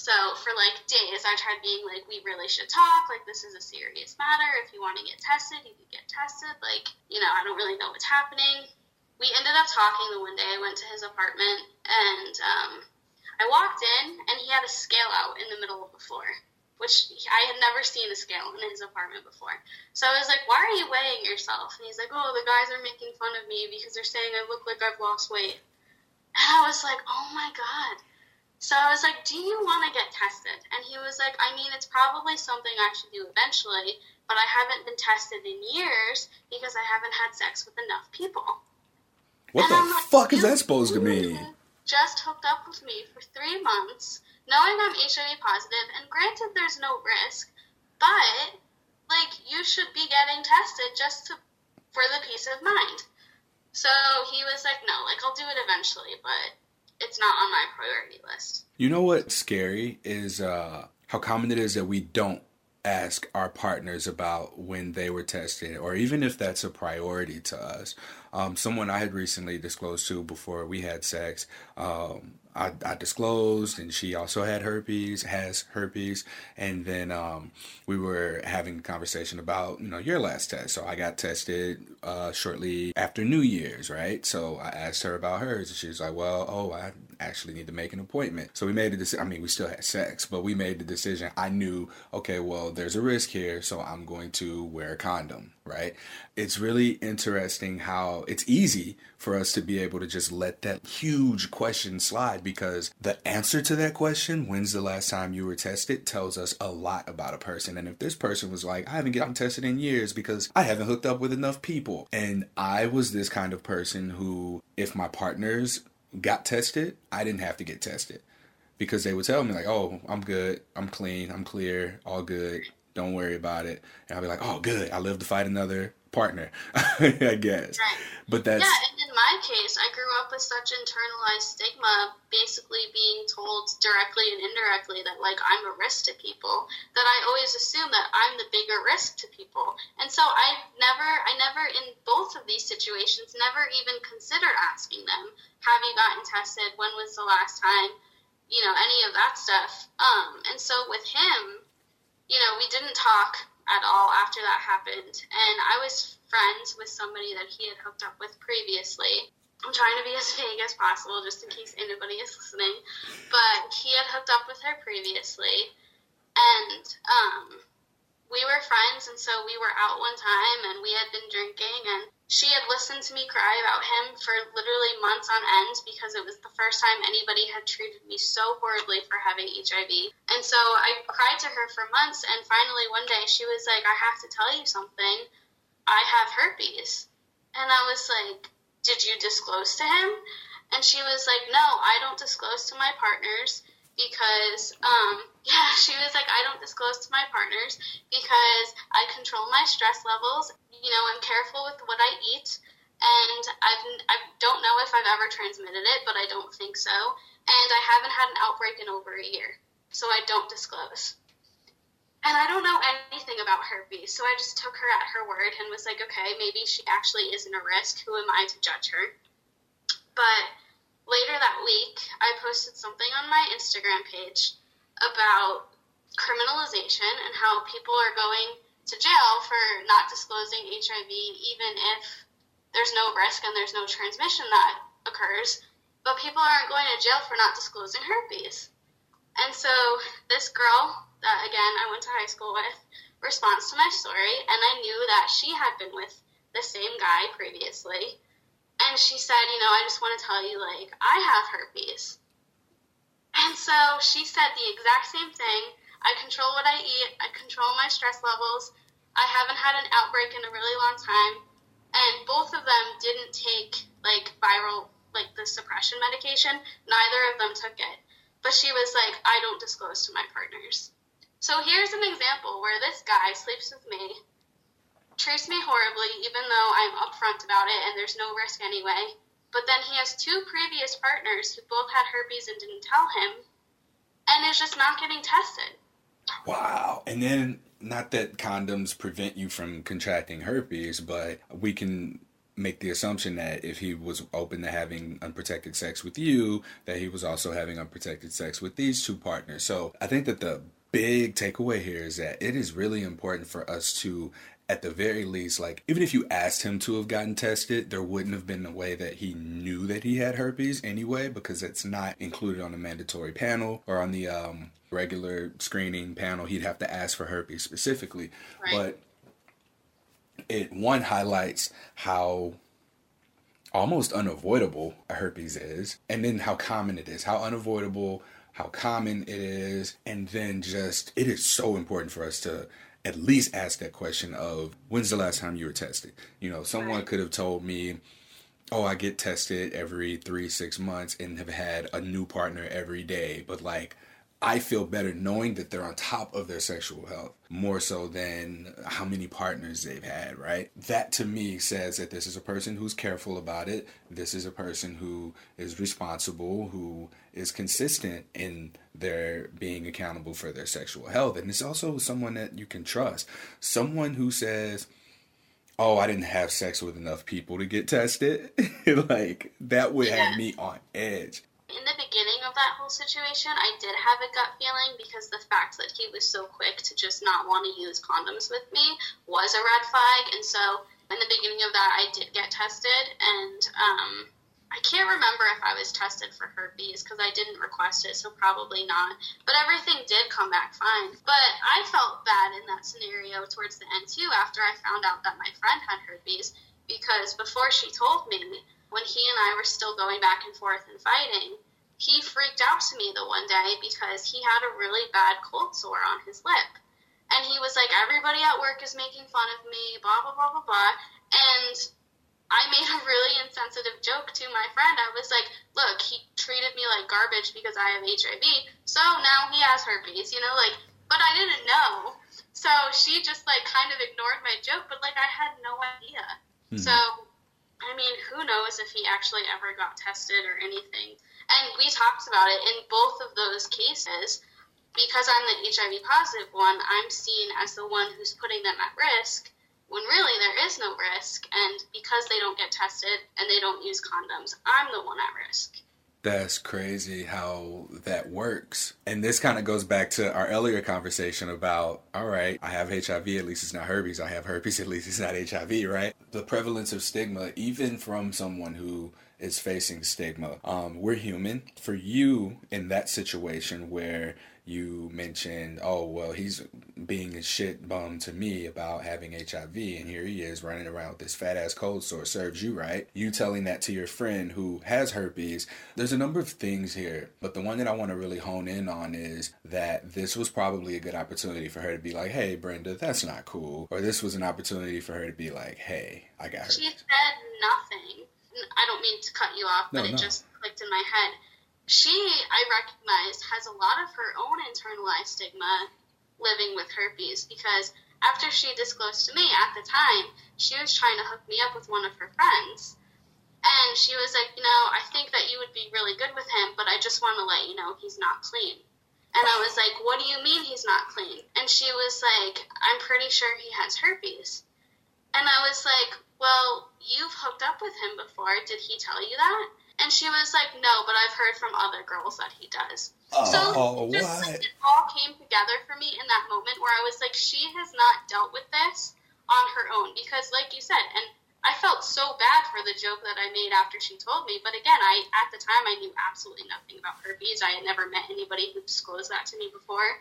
So for like days, I tried being like, we really should talk. Like this is a serious matter. If you want to get tested, you can get tested. Like you know, I don't really know what's happening. We ended up talking the one day. I went to his apartment and um, I walked in and he had a scale out in the middle of the floor, which I had never seen a scale in his apartment before. So I was like, "Why are you weighing yourself?" And he's like, "Oh, the guys are making fun of me because they're saying I look like I've lost weight." And I was like, oh my God. So I was like, do you want to get tested? And he was like, I mean, it's probably something I should do eventually, but I haven't been tested in years because I haven't had sex with enough people. What and the fuck is that supposed to mean? Just hooked up with me for three months, knowing I'm HIV positive, and granted, there's no risk, but like you should be getting tested just to for the peace of mind. So he was like, no, like I'll do it eventually, but it's not on my priority list. You know what's scary is uh, how common it is that we don't ask our partners about when they were tested, or even if that's a priority to us. Um, someone I had recently disclosed to before we had sex, um, I, I, disclosed, and she also had herpes, has herpes, and then um, we were having a conversation about you know your last test. So I got tested uh, shortly after New Year's, right? So I asked her about hers, and she was like, "Well, oh, I actually need to make an appointment." So we made a decision. I mean, we still had sex, but we made the decision. I knew, okay, well, there's a risk here, so I'm going to wear a condom, right? It's really interesting how it's easy for us to be able to just let that huge question slide because the answer to that question, when's the last time you were tested, tells us a lot about a person. And if this person was like, I haven't gotten tested in years because I haven't hooked up with enough people. And I was this kind of person who, if my partners got tested, I didn't have to get tested because they would tell me like, "Oh, I'm good, I'm clean, I'm clear, all good, don't worry about it," and I'll be like, "Oh, good, I live to fight another partner, I guess. Right. But that's yeah. And in my case, I grew up with such internalized stigma, basically being told directly and indirectly that like I'm a risk to people. That I always assume that I'm the bigger risk to people, and so I never, I never in both of these situations, never even considered asking them, "Have you gotten tested? When was the last time?" You know, any of that stuff. Um, and so with him, you know, we didn't talk at all after that happened. And I was friends with somebody that he had hooked up with previously. I'm trying to be as vague as possible just in case anybody is listening. But he had hooked up with her previously. And um, we were friends, and so we were out one time and we had been drinking. And she had listened to me cry about him for literally months on end because it was the first time anybody had treated me so horribly for having HIV. And so I cried to her for months, and finally one day she was like, I have to tell you something. I have herpes. And I was like, Did you disclose to him? And she was like, No, I don't disclose to my partners because um, yeah, she was like, I don't disclose to my partners because I control my stress levels. You know, I'm careful with what I eat, and I've I don't know if I've ever transmitted it, but I don't think so. And I haven't had an outbreak in over a year, so I don't disclose. And I don't know anything about herpes, so I just took her at her word and was like, okay, maybe she actually isn't a risk. Who am I to judge her? But later that week, I posted something on my Instagram page about criminalization and how people are going to jail for not disclosing HIV, even if there's no risk and there's no transmission that occurs. But people aren't going to jail for not disclosing herpes. And so this girl that again I went to high school with response to my story, and I knew that she had been with the same guy previously. And she said, you know, I just want to tell you, like, I have herpes. And so she said the exact same thing. I control what I eat, I control my stress levels. I haven't had an outbreak in a really long time. And both of them didn't take, like, viral, like, the suppression medication. Neither of them took it. But she was like, I don't disclose to my partners. So here's an example where this guy sleeps with me, treats me horribly, even though I'm upfront about it and there's no risk anyway. But then he has two previous partners who both had herpes and didn't tell him, and is just not getting tested. Wow. And then, not that condoms prevent you from contracting herpes, but we can make the assumption that if he was open to having unprotected sex with you, that he was also having unprotected sex with these two partners. So I think that the big takeaway here is that it is really important for us to at the very least, like even if you asked him to have gotten tested, there wouldn't have been a way that he knew that he had herpes anyway, because it's not included on the mandatory panel or on the um, regular screening panel. He'd have to ask for herpes specifically, right. but it one highlights how almost unavoidable a herpes is, and then how common it is, how unavoidable how common it is, and then just it is so important for us to at least ask that question of when's the last time you were tested? You know, someone right. could have told me, oh, I get tested every three, six months and have had a new partner every day, but like I feel better knowing that they're on top of their sexual health more so than how many partners they've had, right? That to me says that this is a person who's careful about it. This is a person who is responsible, who is consistent in their being accountable for their sexual health. And it's also someone that you can trust. Someone who says, Oh, I didn't have sex with enough people to get tested. like, that would have me on edge in the beginning of that whole situation, I did have a gut feeling because the fact that he was so quick to just not want to use condoms with me was a red flag. And so in the beginning of that, I did get tested, and um, I can't remember if I was tested for herpes because I didn't request it, so probably not. But everything did come back fine. But I felt bad in that scenario towards the end too after I found out that my friend had herpes because before she told me, when he and I were still going back and forth and fighting, he freaked out to me the one day because he had a really bad cold sore on his lip. And he was like, everybody at work is making fun of me, blah, blah, blah, blah, blah. And I made a really insensitive joke to my friend. I was like, look, he treated me like garbage because I have HIV, so now he has herpes, you know, like, but I didn't know. So she just like kind of ignored my joke, but like I had no idea. Mm-hmm. So I mean, who knows if he actually ever got tested or anything. And we talked about it in both of those cases. Because I'm the HIV positive one, I'm seen as the one who's putting them at risk when really there is no risk. And because they don't get tested and they don't use condoms, I'm the one at risk. That's crazy how that works. And this kind of goes back to our earlier conversation about all right, I have HIV, at least it's not herpes. I have herpes, at least it's not HIV, right? The prevalence of stigma, even from someone who is facing stigma. Um, we're human. For you in that situation where you mentioned, oh, well, he's being a shit bum to me about having HIV, and here he is running around with this fat ass cold sore. Serves you right. You telling that to your friend who has herpes. There's a number of things here, but the one that I want to really hone in on is that this was probably a good opportunity for her to be like, hey, Brenda, that's not cool. Or this was an opportunity for her to be like, hey, I got her. She said nothing. I don't mean to cut you off, but it no. just clicked in my head she, I recognized, has a lot of her own internalized stigma living with herpes because after she disclosed to me at the time, she was trying to hook me up with one of her friends. And she was like, you know, I think that you would be really good with him, but I just want to let you know he's not clean. And I was like, what do you mean he's not clean? And she was like, I'm pretty sure he has herpes. And I was like, well, you've hooked up with him before. Did he tell you that? And she was like, no, but I've heard from other girls that he does. Oh, so just what? like it all came together for me in that moment where I was like, she has not dealt with this on her own because, like you said, and I felt so bad for the joke that I made after she told me. But again, I at the time I knew absolutely nothing about herpes. I had never met anybody who disclosed that to me before.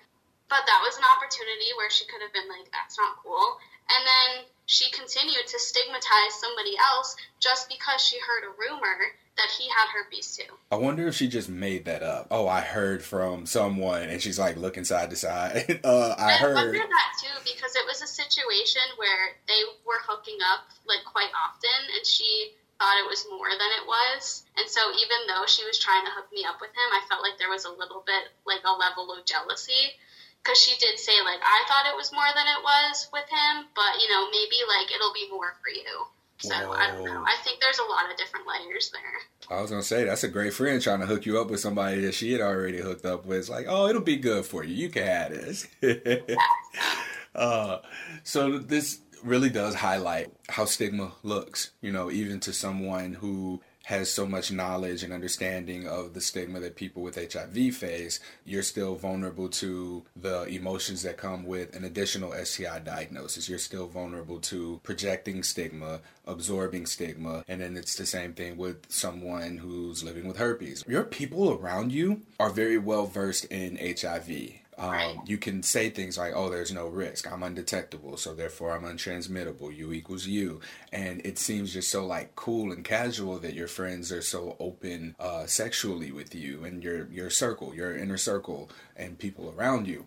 But that was an opportunity where she could have been like, that's not cool. And then she continued to stigmatize somebody else just because she heard a rumor that he had herpes too. I wonder if she just made that up. Oh, I heard from someone, and she's like looking side to side. uh, I, I heard. I wonder that too because it was a situation where they were hooking up like quite often, and she thought it was more than it was. And so even though she was trying to hook me up with him, I felt like there was a little bit like a level of jealousy because she did say like I thought it was more than it was with him, but you know maybe like it'll be more for you. So Whoa. I don't know. I think there's a lot of different layers there. I was gonna say that's a great friend trying to hook you up with somebody that she had already hooked up with. It's like, oh, it'll be good for you. You can have this. uh, so this really does highlight how stigma looks. You know, even to someone who has so much knowledge and understanding of the stigma that people with HIV face, you're still vulnerable to the emotions that come with an additional STI diagnosis. You're still vulnerable to projecting stigma, absorbing stigma, and then it's the same thing with someone who's living with herpes. Your people around you are very well versed in HIV um, right. You can say things like, "Oh, there's no risk. I'm undetectable, so therefore I'm untransmittable. U equals U." And it seems just so like cool and casual that your friends are so open uh, sexually with you and your your circle, your inner circle, and people around you.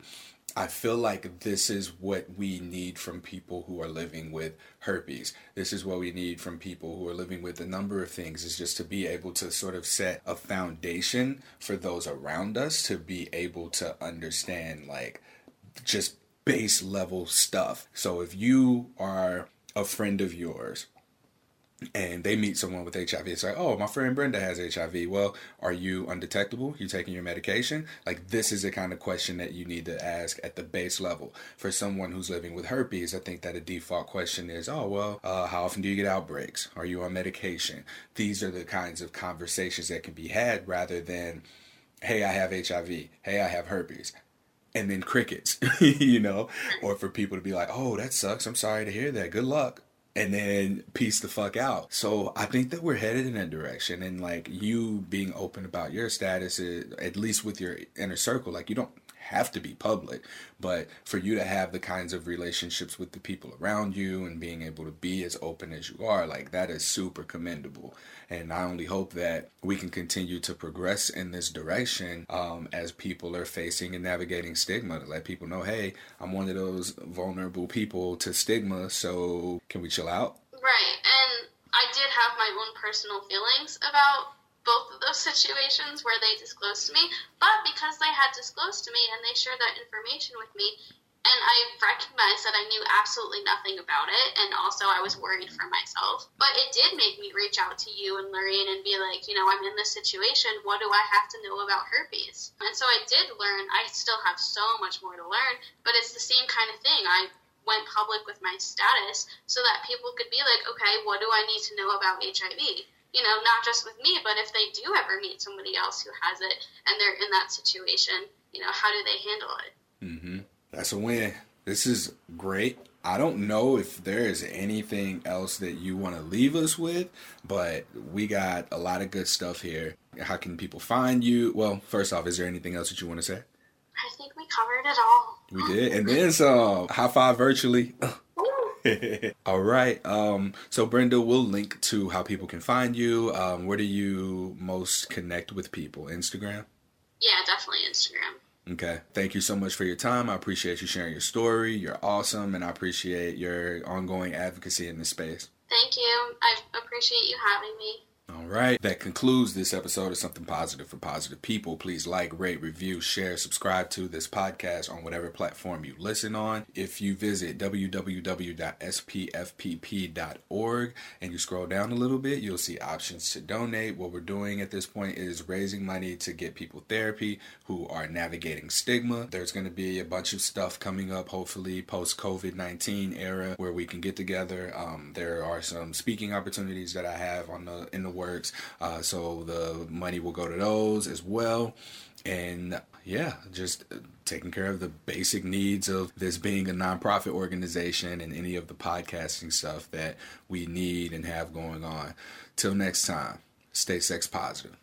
I feel like this is what we need from people who are living with herpes. This is what we need from people who are living with a number of things is just to be able to sort of set a foundation for those around us to be able to understand like just base level stuff. So if you are a friend of yours and they meet someone with HIV. It's like, oh, my friend Brenda has HIV. Well, are you undetectable? You taking your medication? Like, this is the kind of question that you need to ask at the base level. For someone who's living with herpes, I think that a default question is, oh, well, uh, how often do you get outbreaks? Are you on medication? These are the kinds of conversations that can be had rather than, hey, I have HIV. Hey, I have herpes and then crickets, you know, or for people to be like, oh, that sucks. I'm sorry to hear that. Good luck and then peace the fuck out. So I think that we're headed in that direction. And like you being open about your status, at least with your inner circle, like you don't have to be public, but for you to have the kinds of relationships with the people around you and being able to be as open as you are, like that is super commendable. And I only hope that we can continue to progress in this direction um, as people are facing and navigating stigma to let people know, hey, I'm one of those vulnerable people to stigma, so can we chill out? Right. And I did have my own personal feelings about both of those situations where they disclosed to me, but because they had disclosed to me and they shared that information with me, and I recognized that I knew absolutely nothing about it, and also I was worried for myself. But it did make me reach out to you and Lorraine and be like, you know, I'm in this situation. What do I have to know about herpes? And so I did learn. I still have so much more to learn, but it's the same kind of thing. I went public with my status so that people could be like, okay, what do I need to know about HIV? You know, not just with me, but if they do ever meet somebody else who has it and they're in that situation, you know, how do they handle it? Mm-hmm. That's a win. This is great. I don't know if there is anything else that you want to leave us with, but we got a lot of good stuff here. How can people find you? Well, first off, is there anything else that you want to say? I think we covered it all. We did. And then some. High five virtually. All right. Um, so Brenda, we'll link to how people can find you. Um, where do you most connect with people? Instagram? Yeah, definitely Instagram. Okay. Thank you so much for your time. I appreciate you sharing your story. You're awesome, and I appreciate your ongoing advocacy in this space. Thank you. I appreciate you having me. All right. That concludes this episode of Something Positive for Positive People. Please like, rate, review, share, subscribe to this podcast on whatever platform you listen on. If you visit www.spfpp.org and you scroll down a little bit, you'll see options to donate. What we're doing at this point is raising money to get people therapy who are navigating stigma. There's going to be a bunch of stuff coming up, hopefully, post COVID 19 era where we can get together. Um, there are some speaking opportunities that I have on the in the works. Uh, so the money will go to those as well. And yeah, just taking care of the basic needs of this being a nonprofit organization and any of the podcasting stuff that we need and have going on. Till next time, stay sex positive.